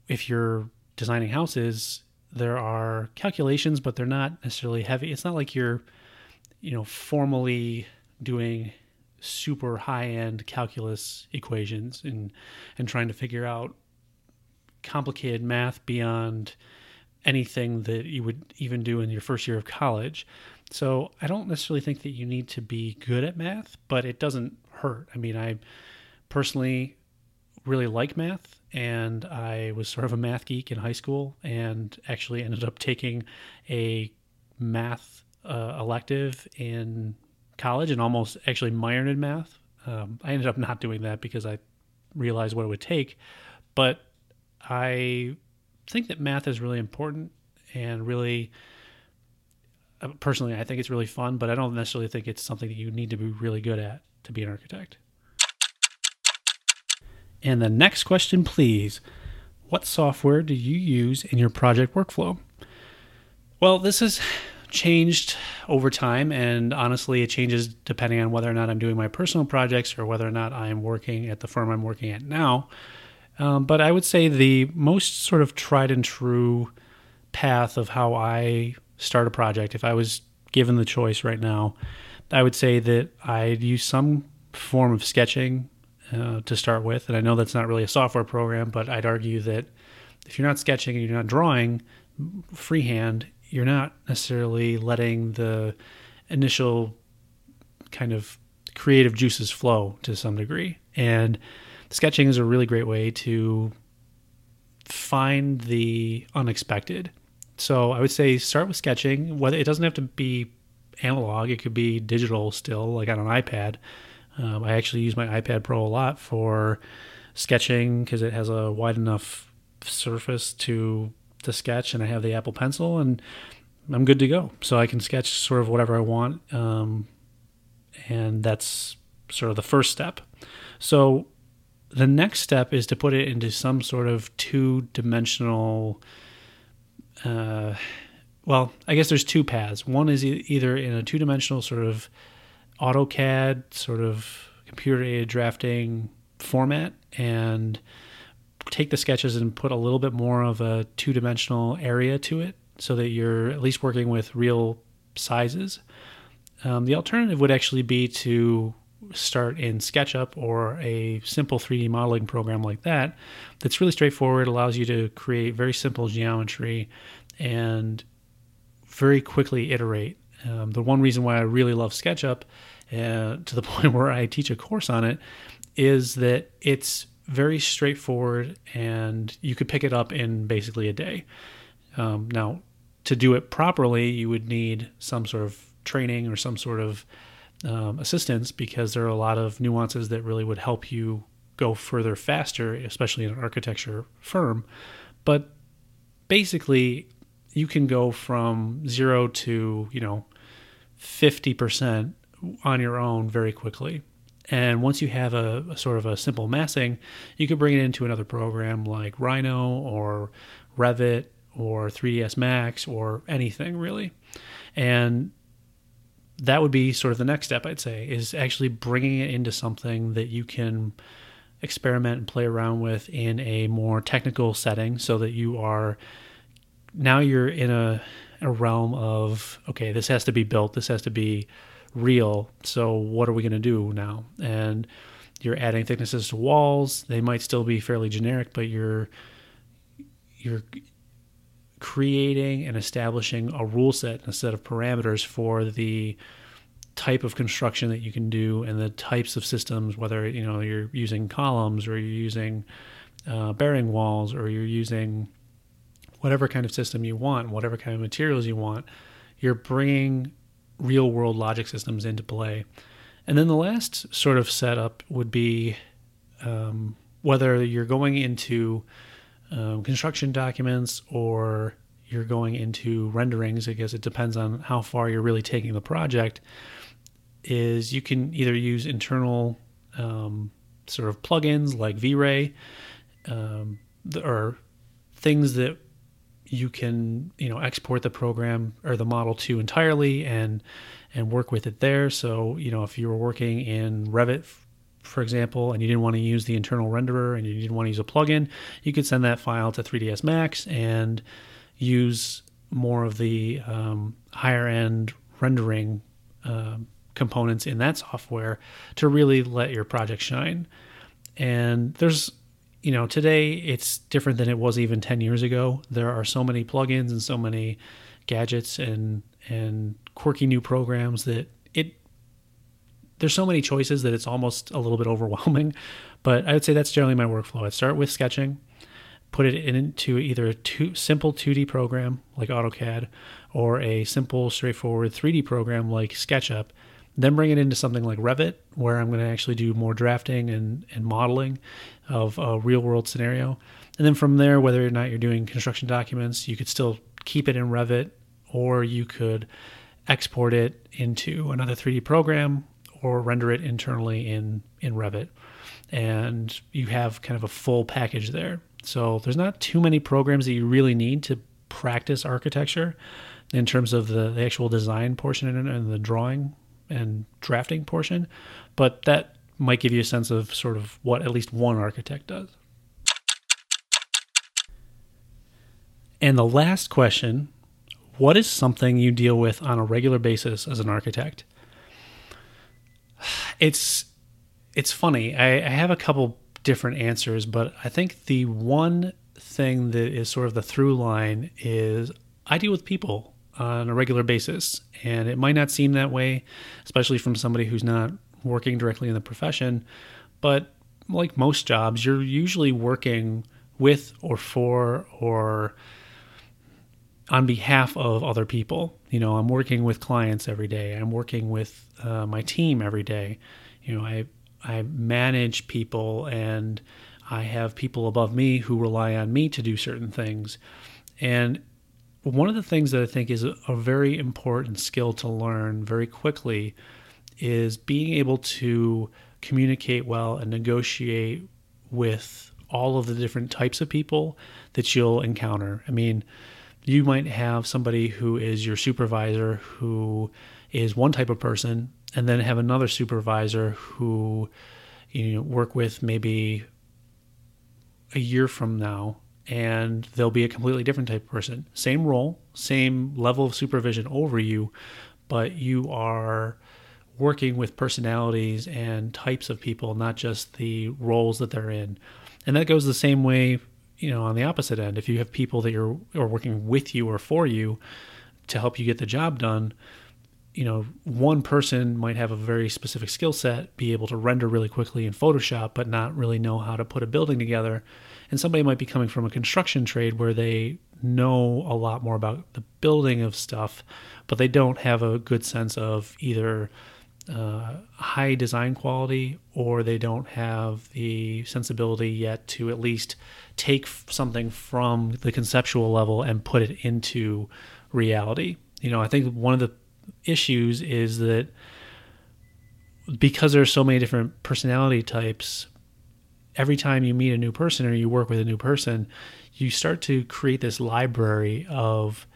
if you're designing houses, there are calculations, but they're not necessarily heavy. It's not like you're, you know, formally doing super high end calculus equations and and trying to figure out complicated math beyond anything that you would even do in your first year of college. So I don't necessarily think that you need to be good at math, but it doesn't hurt. I mean, I personally really like math and I was sort of a math geek in high school and actually ended up taking a math uh, elective in college and almost actually minored in math. Um, I ended up not doing that because I realized what it would take. But I think that math is really important and really, uh, personally, I think it's really fun, but I don't necessarily think it's something that you need to be really good at to be an architect. And the next question, please. What software do you use in your project workflow? Well, this is changed over time, and honestly, it changes depending on whether or not I'm doing my personal projects or whether or not I'm working at the firm I'm working at now. Um, but I would say the most sort of tried and true path of how I start a project, if I was given the choice right now, I would say that I'd use some form of sketching uh, to start with. And I know that's not really a software program, but I'd argue that if you're not sketching and you're not drawing freehand, you're not necessarily letting the initial kind of creative juices flow to some degree. And sketching is a really great way to find the unexpected. So I would say start with sketching. Whether it doesn't have to be analog, it could be digital still, like on an iPad. Um, I actually use my iPad Pro a lot for sketching because it has a wide enough surface to to sketch and I have the Apple Pencil and I'm good to go. So I can sketch sort of whatever I want. Um, and that's sort of the first step. So the next step is to put it into some sort of two dimensional uh, well, I guess there's two paths. One is e- either in a two dimensional sort of AutoCAD, sort of computer aided drafting format, and take the sketches and put a little bit more of a two dimensional area to it so that you're at least working with real sizes. Um, the alternative would actually be to start in SketchUp or a simple 3D modeling program like that that's really straightforward, allows you to create very simple geometry and very quickly iterate. Um, the one reason why I really love SketchUp, uh, to the point where I teach a course on it, is that it's very straightforward and you could pick it up in basically a day. Um, now, to do it properly, you would need some sort of training or some sort of um, assistance because there are a lot of nuances that really would help you go further faster, especially in an architecture firm. But basically, you can go from zero to, you know, 50% on your own very quickly. And once you have a, a, sort of a simple massing, you could bring it into another program like Rhino or Revit or 3ds Max or anything really. And that would be sort of the next step, I'd say, is actually bringing it into something that you can experiment and play around with in a more technical setting so that you are now you're in a, a realm of okay this has to be built this has to be real so what are we going to do now? And you're adding thicknesses to walls they might still be fairly generic but you're you're creating and establishing a rule set and a set of parameters for the type of construction that you can do and the types of systems whether you know you're using columns or you're using uh, bearing walls or you're using whatever kind of system you want whatever kind of materials you want you're bringing real world logic systems into play. And then the last sort of setup would be um, whether you're going into um, construction documents or you're going into renderings, I guess it depends on how far you're really taking the project, is you can either use internal um, sort of plugins like V-Ray um, or things that you can you know export the program or the model to entirely and and work with it there. So you know if you were working in revit for example, and you didn't want to use the internal renderer and you didn't want to use a plugin, you could send that file to 3ds Max and use more of the um, higher end rendering uh, components in that software to really let your project shine. And there's, you know, today it's different than it was even 10 years ago. There are so many plugins and so many gadgets and and quirky new programs that there's so many choices that it's almost a little bit overwhelming. But I would say that's generally my workflow. I'd start with sketching, put it into either a two, simple 2D program like AutoCAD or a simple, straightforward 3D program like SketchUp. Then bring it into something like Revit, where I'm going to actually do more drafting and, and modeling of a real world scenario. And then from there, whether or not you're doing construction documents, you could still keep it in Revit or you could export it into another 3D program or render it internally in in Revit, and you have kind of a full package there. So there's not too many programs that you really need to practice architecture in terms of the, the actual design portion and, and the drawing and drafting portion, but that might give you a sense of sort of what at least one architect does. And the last question what is something you deal with on a regular basis as an architect? It's it's funny. I, I have a couple different answers, but I think the one thing that is sort of the through line is I deal with people on a regular basis, and it might not seem that way, especially from somebody who's not working directly in the profession. But like most jobs, you're usually working with or for or on behalf of other people. You know, I'm working with clients every day. I'm working with uh, my team every day. You know, I I manage people and I have people above me who rely on me to do certain things. And one of the things that I think is a, a very important skill to learn very quickly is being able to communicate well and negotiate with all of the different types of people that you'll encounter. I mean, you might have somebody who is your supervisor who is one type of person, and then have another supervisor who you know, work with maybe a year from now and they'll be a completely different type of person. Same role, same level of supervision over you, but you are working with personalities and types of people, not just the roles that they're in. And that goes the same way, you know, on the opposite end. If you have people that you're are working with you or for you to help you get the job done, you know, one person might have a very specific skill set, be able to render really quickly in Photoshop, but not really know how to put a building together. And somebody might be coming from a construction trade where they know a lot more about the building of stuff, but they don't have a good sense of either uh, high design quality or they don't have the sensibility yet to at least take something from the conceptual level and put it into reality. You know, I think one of the issues is that because there's so many different personality types, every time you meet a new person or you work with a new person, you start to create this library of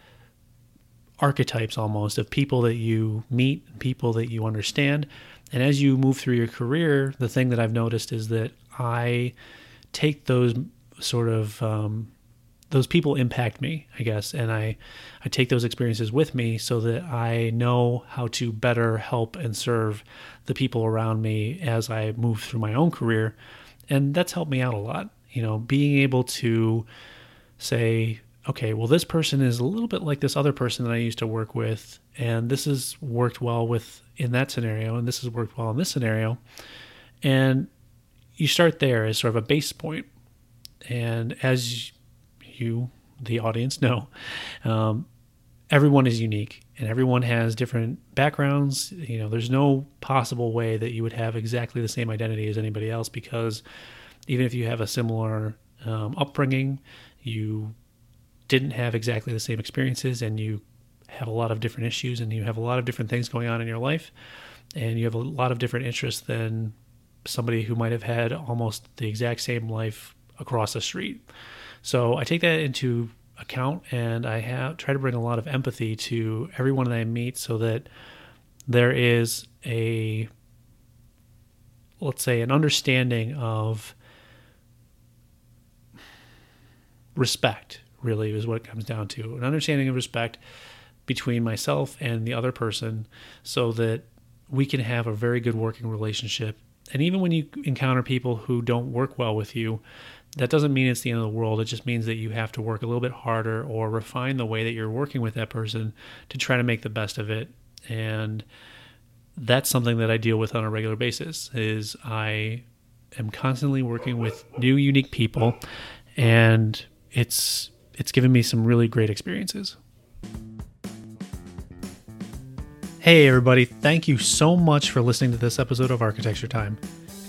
archetypes almost of people that you meet, people that you understand. And as you move through your career, the thing that I've noticed is that I take those sort of um, those people impact me, I guess, and I I take those experiences with me so that I know how to better help and serve the people around me as I move through my own career, and that's helped me out a lot. You know, being able to say, okay, well, this person is a little bit like this other person that I used to work with, and this has worked well with in that scenario, and this has worked well in this scenario, and you start there as sort of a base point, and as you, the audience, know, um, everyone is unique and everyone has different backgrounds. You know, there's no possible way that you would have exactly the same identity as anybody else because even if you have a similar um, upbringing, you didn't have exactly the same experiences and you have a lot of different issues and you have a lot of different things going on in your life and you have a lot of different interests than somebody who might have had almost the exact same life across the street. So I take that into account and I have try to bring a lot of empathy to everyone that I meet so that there is a let's say an understanding of respect really is what it comes down to an understanding of respect between myself and the other person so that we can have a very good working relationship and even when you encounter people who don't work well with you that doesn't mean it's the end of the world. It just means that you have to work a little bit harder or refine the way that you're working with that person to try to make the best of it. And that's something that I deal with on a regular basis is I am constantly working with new unique people and it's it's given me some really great experiences. Hey everybody, thank you so much for listening to this episode of Architecture Time.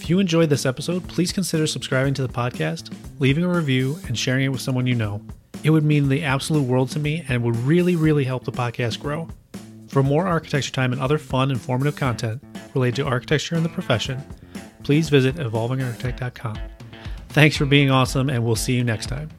If you enjoyed this episode, please consider subscribing to the podcast, leaving a review, and sharing it with someone you know. It would mean the absolute world to me and would really, really help the podcast grow. For more architecture time and other fun, informative content related to architecture and the profession, please visit evolvingarchitect.com. Thanks for being awesome, and we'll see you next time.